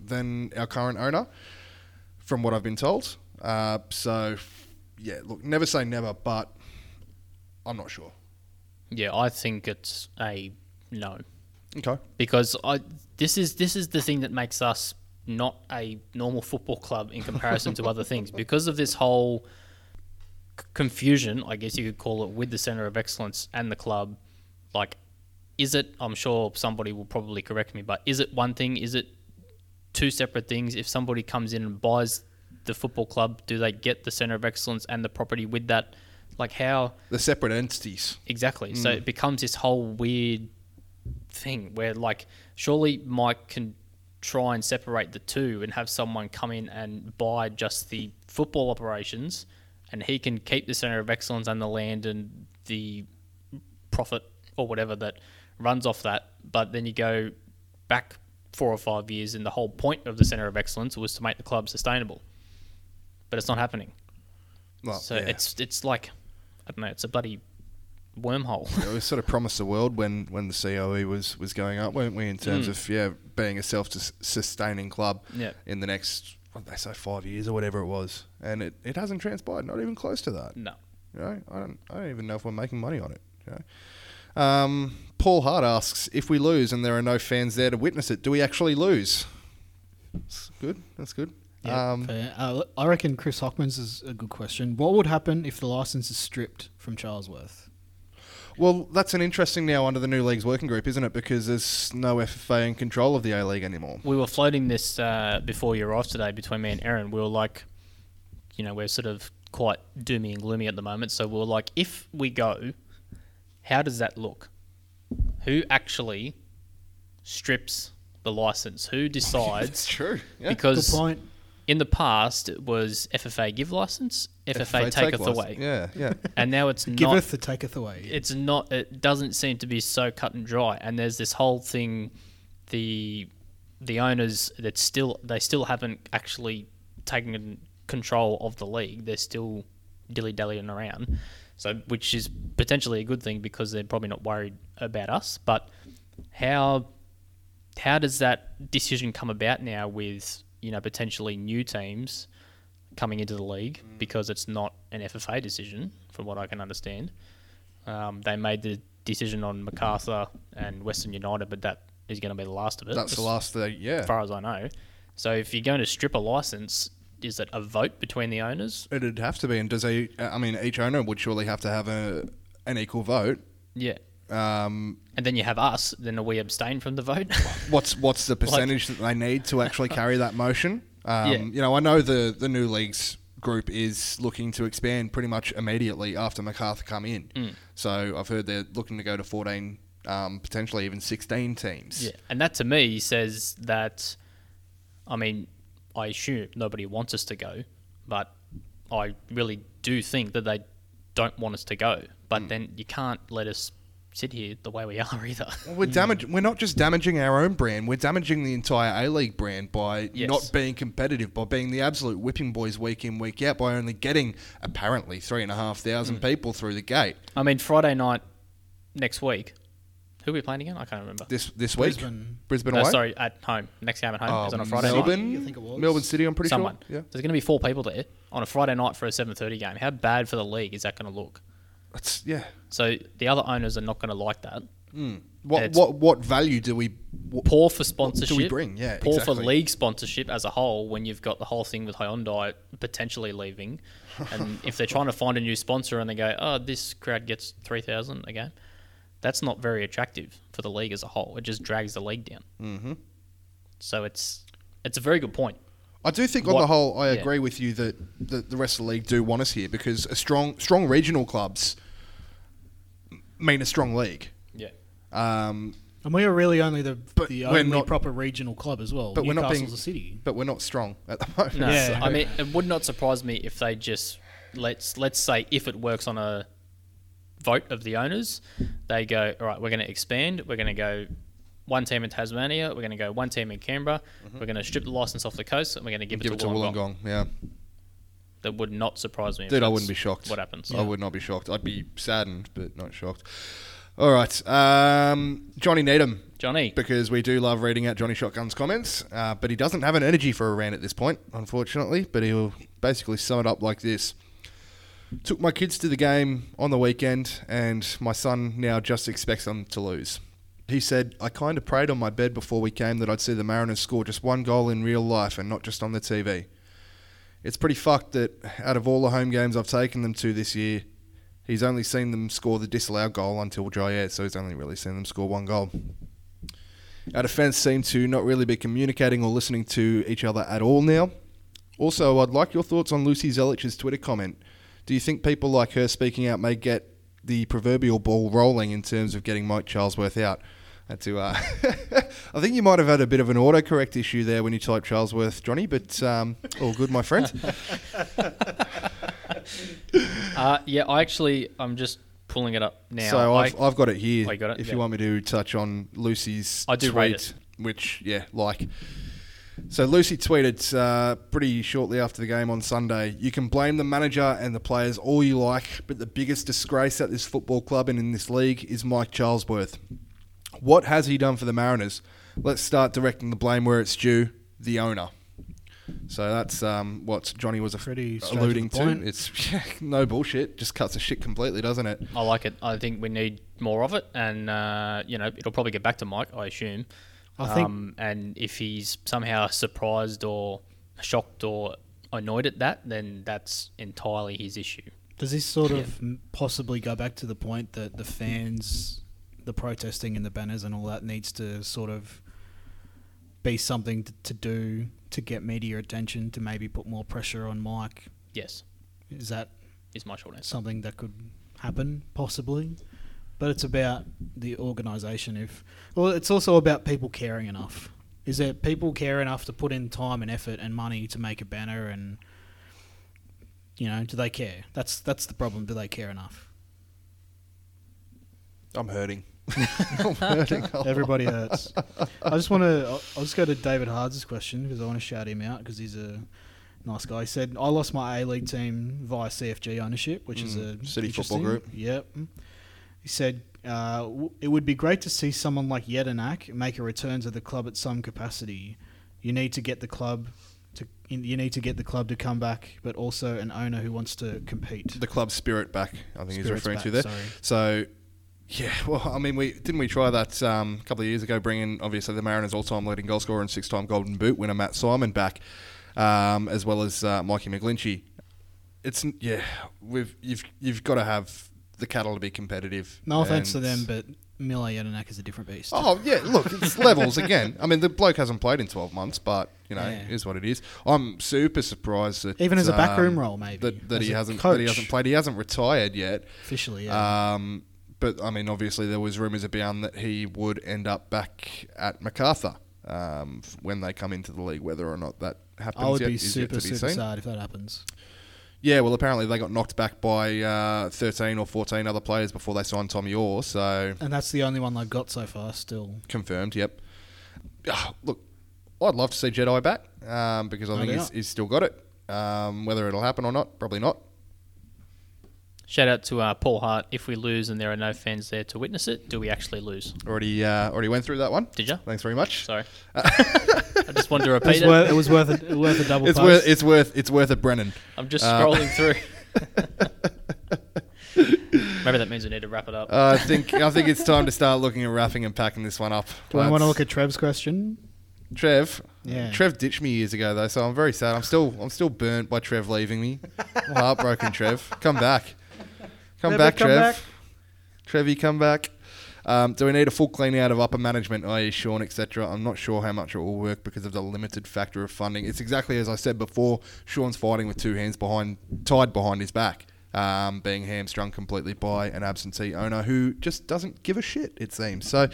than our current owner, from what I've been told. Uh, so, yeah, look, never say never, but I'm not sure. yeah, I think it's a no. Okay. because I this is this is the thing that makes us not a normal football club in comparison to other things because of this whole c- confusion, I guess you could call it, with the center of excellence and the club. Like, is it? I'm sure somebody will probably correct me, but is it one thing? Is it two separate things? If somebody comes in and buys the football club, do they get the center of excellence and the property with that? Like how? The separate entities. Exactly. So hmm. it becomes this whole weird thing where, like, surely Mike can try and separate the two and have someone come in and buy just the football operations, and he can keep the center of excellence and the land and the profit or whatever that runs off that. But then you go back four or five years, and the whole point of the centre of excellence was to make the club sustainable. But it's not happening. Well, So yeah. it's it's like I don't know, it's a bloody wormhole. Yeah, we sort of promised the world when, when the COE was, was going up, weren't we? In terms Mm. of yeah, being a self-sustaining club yeah. in the next what they say five years or whatever it was, and it, it hasn't transpired, not even close to that. No. You know, I don't I don't even know if we're making money on it. You know? um, Paul Hart asks if we lose and there are no fans there to witness it, do we actually lose? That's good. That's good. Yeah, um, fair. Uh, I reckon Chris Hockman's is a good question. What would happen if the license is stripped from Charlesworth? Well, that's an interesting now under the new league's working group, isn't it? Because there's no FFA in control of the A League anymore. We were floating this uh, before you arrived today between me and Aaron. We were like, you know, we're sort of quite doomy and gloomy at the moment. So we were like, if we go, how does that look? Who actually strips the license? Who decides? That's true. Yeah. Good point. In the past it was FFA give license, FFA, taketh license. away, Yeah, yeah. and now it's not. Giveth the taketh away. it's not it doesn't seem to be so cut and dry and there's this whole thing the the owners that still they still haven't actually taken control of the league they're still dilly-dallying around so which is potentially a good thing because they're probably not worried about us but how how does that decision come about now with you know potentially new teams coming into the league because it's not an FFA decision from what I can understand um, they made the decision on MacArthur and Western United, but that is going to be the last of it. That's the last thing. Yeah. as far as I know. So if you're going to strip a license, is it a vote between the owners? It'd have to be. And does a, I mean, each owner would surely have to have a an equal vote. Yeah. Um, And then you have us. Then we abstain from the vote. what's what's the percentage that they need to actually carry that motion? Um, Yeah. You know, I know the the new leagues group is looking to expand pretty much immediately after MacArthur come in. Mm. So I've heard they're looking to go to 14, um, potentially even 16 teams. yeah. And that to me says that, I mean, I assume nobody wants us to go, but I really do think that they don't want us to go. But then you can't let us sit here the way we are either. Well, we're damage. We're not just damaging our own brand. We're damaging the entire A League brand by Yes. not being competitive, by being the absolute whipping boys week in week out, by only getting apparently three and a half thousand Mm. people through the gate I mean, Friday night next week. Who are we playing again? I can't remember. this this week. Brisbane. Brisbane No, sorry, at home. Next game at home Oh, is on a Friday Melbourne, night. I think it was. Melbourne City. I'm pretty Someone. sure. Yeah, There's going to be four people there on a Friday night for a 7:30 game. How bad for the league is that going to look? That's yeah. So the other owners are not going to like that. What It's- what what value do we? What, Poor for sponsorship. We bring? Yeah, Poor exactly. for league sponsorship as a whole. When you've got the whole thing with Hyundai potentially leaving, and if they're trying to find a new sponsor and they go, oh, this crowd gets three thousand a game, that's not very attractive for the league as a whole. It just drags the league down. Mm-hmm. So it's it's a very good point. I do think on the whole, I yeah. agree with you that the, the rest of the league do want us here because a strong strong regional clubs mean a strong league. Yeah. Um, And we are really only the, But the we're only not- proper regional club as well. but we're not Newcastle's being a city. but we're not strong at the moment. No, Yeah. I mean, it would not surprise me if they just let's let's say if it works on a vote of the owners, they go, all right, we're going to expand. We're going to go one team in Tasmania. We're going to go one team in Canberra. We're going to strip the license off the coast, and we're going to give, Give it it to, to Wollongong. Wollongong. Yeah, That would not surprise me. dude, I wouldn't be shocked. What happens? I would not be shocked. I'd be saddened, but not shocked. All right, um, Johnny Needham. Johnny, because we do love reading out Johnny Shotgun's comments, uh, but he doesn't have an energy for a rant at this point, unfortunately. But he'll basically sum it up like this: Took my kids to the game on the weekend, and my son now just expects them to lose. He said, "I kind of prayed on my bed before we came that I'd see the Mariners score just one goal in real life and not just on the TV." It's pretty fucked that out of all the home games I've taken them to this year, he's only seen them score the disallowed goal until Joliet, so he's only really seen them score one goal. Our defence seem to not really be communicating or listening to each other at all now. Also, I'd like your thoughts on Lucy Zelic's Twitter comment. Do you think people like her speaking out may get the proverbial ball rolling in terms of getting Mike Charlesworth out? Had to, uh, I think you might have had a bit of an autocorrect issue there when you typed Charlesworth, Johnny, but um, all good, my friend. uh, yeah, I actually, I'm just pulling it up now. so I, I've, I've got it here. Oh, you got it? If Yeah. you want me to touch on Lucy's I do tweet. rate it. which yeah, like. So Lucy tweeted uh, pretty shortly after the game on Sunday. You can blame the manager and the players all you like, but the biggest disgrace at this football club and in this league is Mike Charlesworth. What has he done for the Mariners? Let's start directing the blame where it's due, the owner. So that's um, what Johnny was Pretty straight alluding to. point. It's yeah, no bullshit. Just cuts the shit completely, doesn't it? I like it. I think we need more of it, and uh, you know it'll probably get back to Mike, I assume. I think- um, and if he's somehow surprised or shocked or annoyed at that, then that's entirely his issue. Does this sort Yeah. of possibly go back to the point that the fans, the protesting and the banners and all that needs to sort of be something to, to do to get media attention to maybe put more pressure on Mike? Yes, Is that is my short answer. something that could happen possibly? But it's about the organisation. If well, it's also about people caring enough. Is there people care enough to put in time and effort and money to make a banner and you know, do they care? That's that's the problem. Do they care enough? I'm hurting. I'm hurting. a lot. Everybody hurts. I just want to. I'll I'll just go to David Hards' question because I want to shout him out because he's a nice guy. He said, "I lost my A League team via CFG ownership, which is Mm, a City Football Group. Yep." He said, uh, w- "It would be great to see someone like Jedinak make a return to the club at some capacity. You need to get the club." To, you need to get the club to come back, but also an owner who wants to compete. the club spirit back. I think he's referring back, to there. sorry. So, yeah. Well, I mean, we didn't we try that um, a couple of years ago, bringing obviously the Mariners' all-time leading goal scorer and six-time Golden Boot winner Matt Simon back, um, as well as uh, Mikey McGlinchey. It's yeah, we've you've you've got to have the cattle to be competitive. No offense to them, but Mile Jedinak is a different beast. Oh yeah, look, it's levels again. I mean, the bloke hasn't played in twelve months, but you know, Yeah. it is what it is. I'm super surprised that Even as a backroom um, role, maybe, that, that he hasn't that he hasn't played. He hasn't retired yet. Officially, yeah. Um, but I mean, obviously, there was rumours abound that he would end up back at Macarthur um, when they come into the league. Whether or not that happens I would yet be super, be super seen. sad if that happens. Yeah, well, apparently they got knocked back by uh, 13 or 14 other players before they signed Tommy Oar. So And that's the only one they've got so far still. confirmed. Yep. Ah, look, I'd love to see Jedi back um, because I No think he's, he's still got it. Um, whether it'll happen or not, probably not. Shout out to uh, Paul Hart. If we lose and there are no fans there to witness it, do we actually lose? Already, uh, already went through that one. Did ya? Thanks very much. Sorry, I just wanted to It was, repeat it. worth, it was worth a, worth a double It's post. worth, it's worth, it's worth it, Brennan. I'm just Uh, scrolling through. Maybe that means we need to wrap it up. Uh, I think, I think it's time to start looking at wrapping and packing this one up. Do I want to look at Trev's question? Trev. Yeah. Trev ditched me years ago though, so I'm very sad. I'm still I'm still burnt by Trev leaving me. I'm heartbroken, Trev. Come back. Come Never back, come Trev. back. Trevy, come back. Um, do we need a full clean out of upper management, i.e. Sean, etc.? I'm not sure how much it will work because of the limited factor of funding. It's exactly as I said before. Sean's fighting with two hands behind, tied behind his back, um, being hamstrung completely by an absentee owner who just doesn't give a shit. It seems so.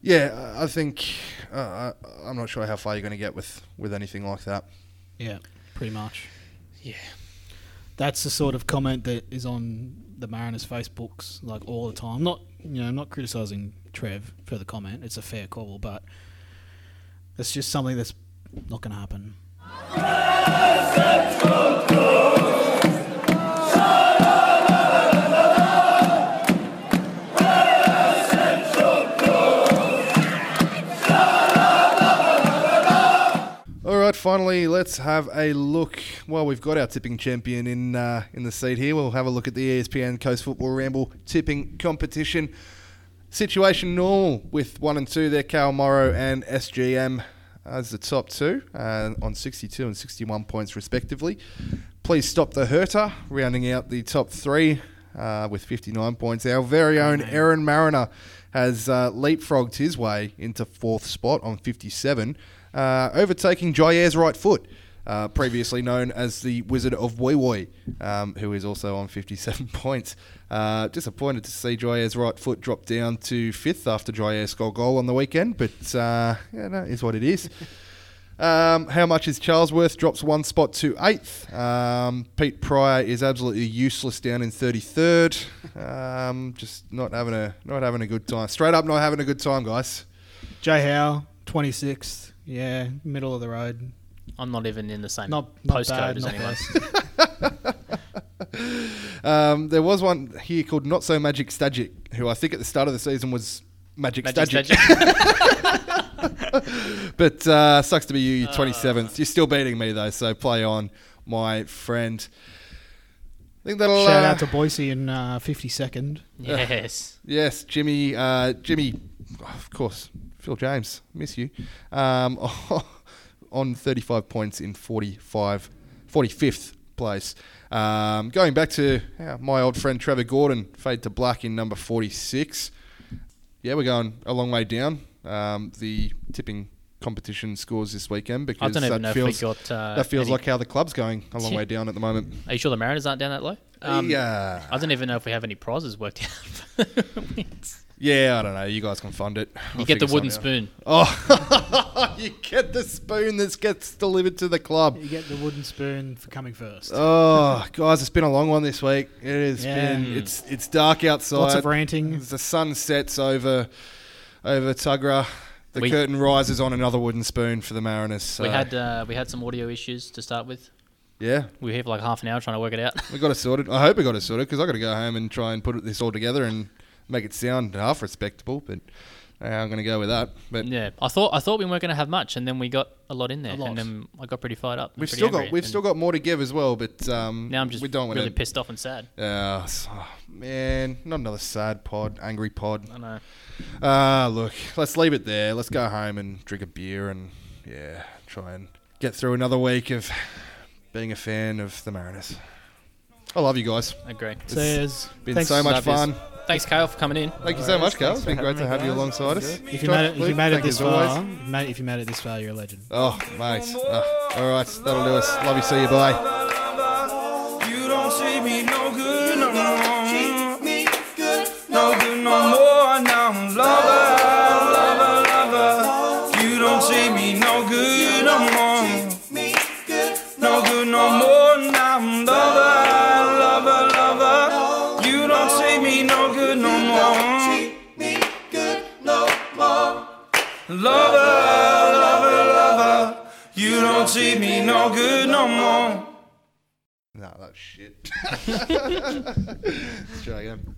Yeah, I I think uh, I- I'm not sure how far you're going to get with, with anything like that. Yeah, pretty much. yeah. That's the sort of comment that is on the Mariners Facebooks like all the time. Not you know, not criticizing Trev for the comment. It's a fair call, but it's just something that's not going to happen. Right, finally, let's have a look. Well, we've got our tipping champion in uh, in the seat here. We'll have a look at the ESPN Coast Football Ramble tipping competition. Situation normal with one and two there, Cal Morrow and SGM as the top two uh, on 62 and 61 points respectively. Please stop the hurter, rounding out the top three uh, with 59 points. Our very own Aaron Mariner has uh, leapfrogged his way into fourth spot on 57, uh, overtaking Jair's right foot. Uh, previously known as the Wizard of Wee Wee, um, who is also on 57 points. Uh, disappointed to see Jair's right foot drop down to fifth after Jair scored goal on the weekend, but uh, yeah, is what it is. Um, how much is Charlesworth? Drops one spot to eighth. Um, Pete Pryor is absolutely useless down in 33rd. Um, just not having a not having a good time. Straight up, not having a good time, guys. Jay Howe, 26th. Yeah, middle of the road. I'm not even in the same Not, not postcode bad, as not anyone. Um, there was one here called Not So Magic Stagic, who I think at the start of the season was Magic, Magic Stagic. Stagic. but uh, sucks to be you, you're 27th. You're still beating me, though, so play on, my friend. I think that'll. Shout uh, out to Boise in uh, 52nd. yes. Yes, Jimmy. Uh, Jimmy, of course, Phil James. Miss you. Um, on 35 points in 45, 45th place. Um, going back to uh, my old friend Trevor Gordon, fade to black in number 46. Yeah, we're going a long way down. Um, the tipping competition scores this weekend because I don't even that know feels if we got. Uh, that feels any- like how the club's going a long way down at the moment. Are you sure the Mariners aren't down that low? Um, yeah, I don't even know if we have any prizes worked out. yeah, I don't know. You guys can fund it. you I'll get the wooden spoon. Oh, you get the spoon that gets delivered to the club. You get the wooden spoon for coming first. Oh, guys, it's been a long one this week. It has Yeah. been. It's it's dark outside. Lots of ranting. The sun sets over over Tuggerah. The We- curtain rises on another wooden spoon for the Mariners. So, We had uh, we had some audio issues to start with. yeah, We were here for like half an hour trying to work it out. we got it sorted. I hope we got it sorted because I got to go home and try and put this all together and make it sound half respectable. But uh, I'm going to go with that. But yeah, I thought I thought we weren't going to have much, and then we got a lot in there, lot. and then I got pretty fired up. and we've pretty still angry, got we've and still got more to give as well. But um, Now I'm just we don't want really to. pissed off and sad. Yeah, oh, man, not another sad pod, angry pod. I know. Ah, look, let's leave it there. Let's go home and drink a beer and yeah, try and get through another week of being a fan of the Mariners. I love you guys. Agree. Says Been thanks, so much Love yous. fun. Thanks, Kale, for coming in. Thank you so much, Carl. It's been great to me, have you alongside us. If you made it, if you made it Thank this as always. far, mate, if you made it this far, you're a legend. Oh, mate. Ah, all right, that'll do us. Love you. See you. Bye. You don't treat me no good no more. No good no more. Treat me no good no more. No, that's shit. Let's try again.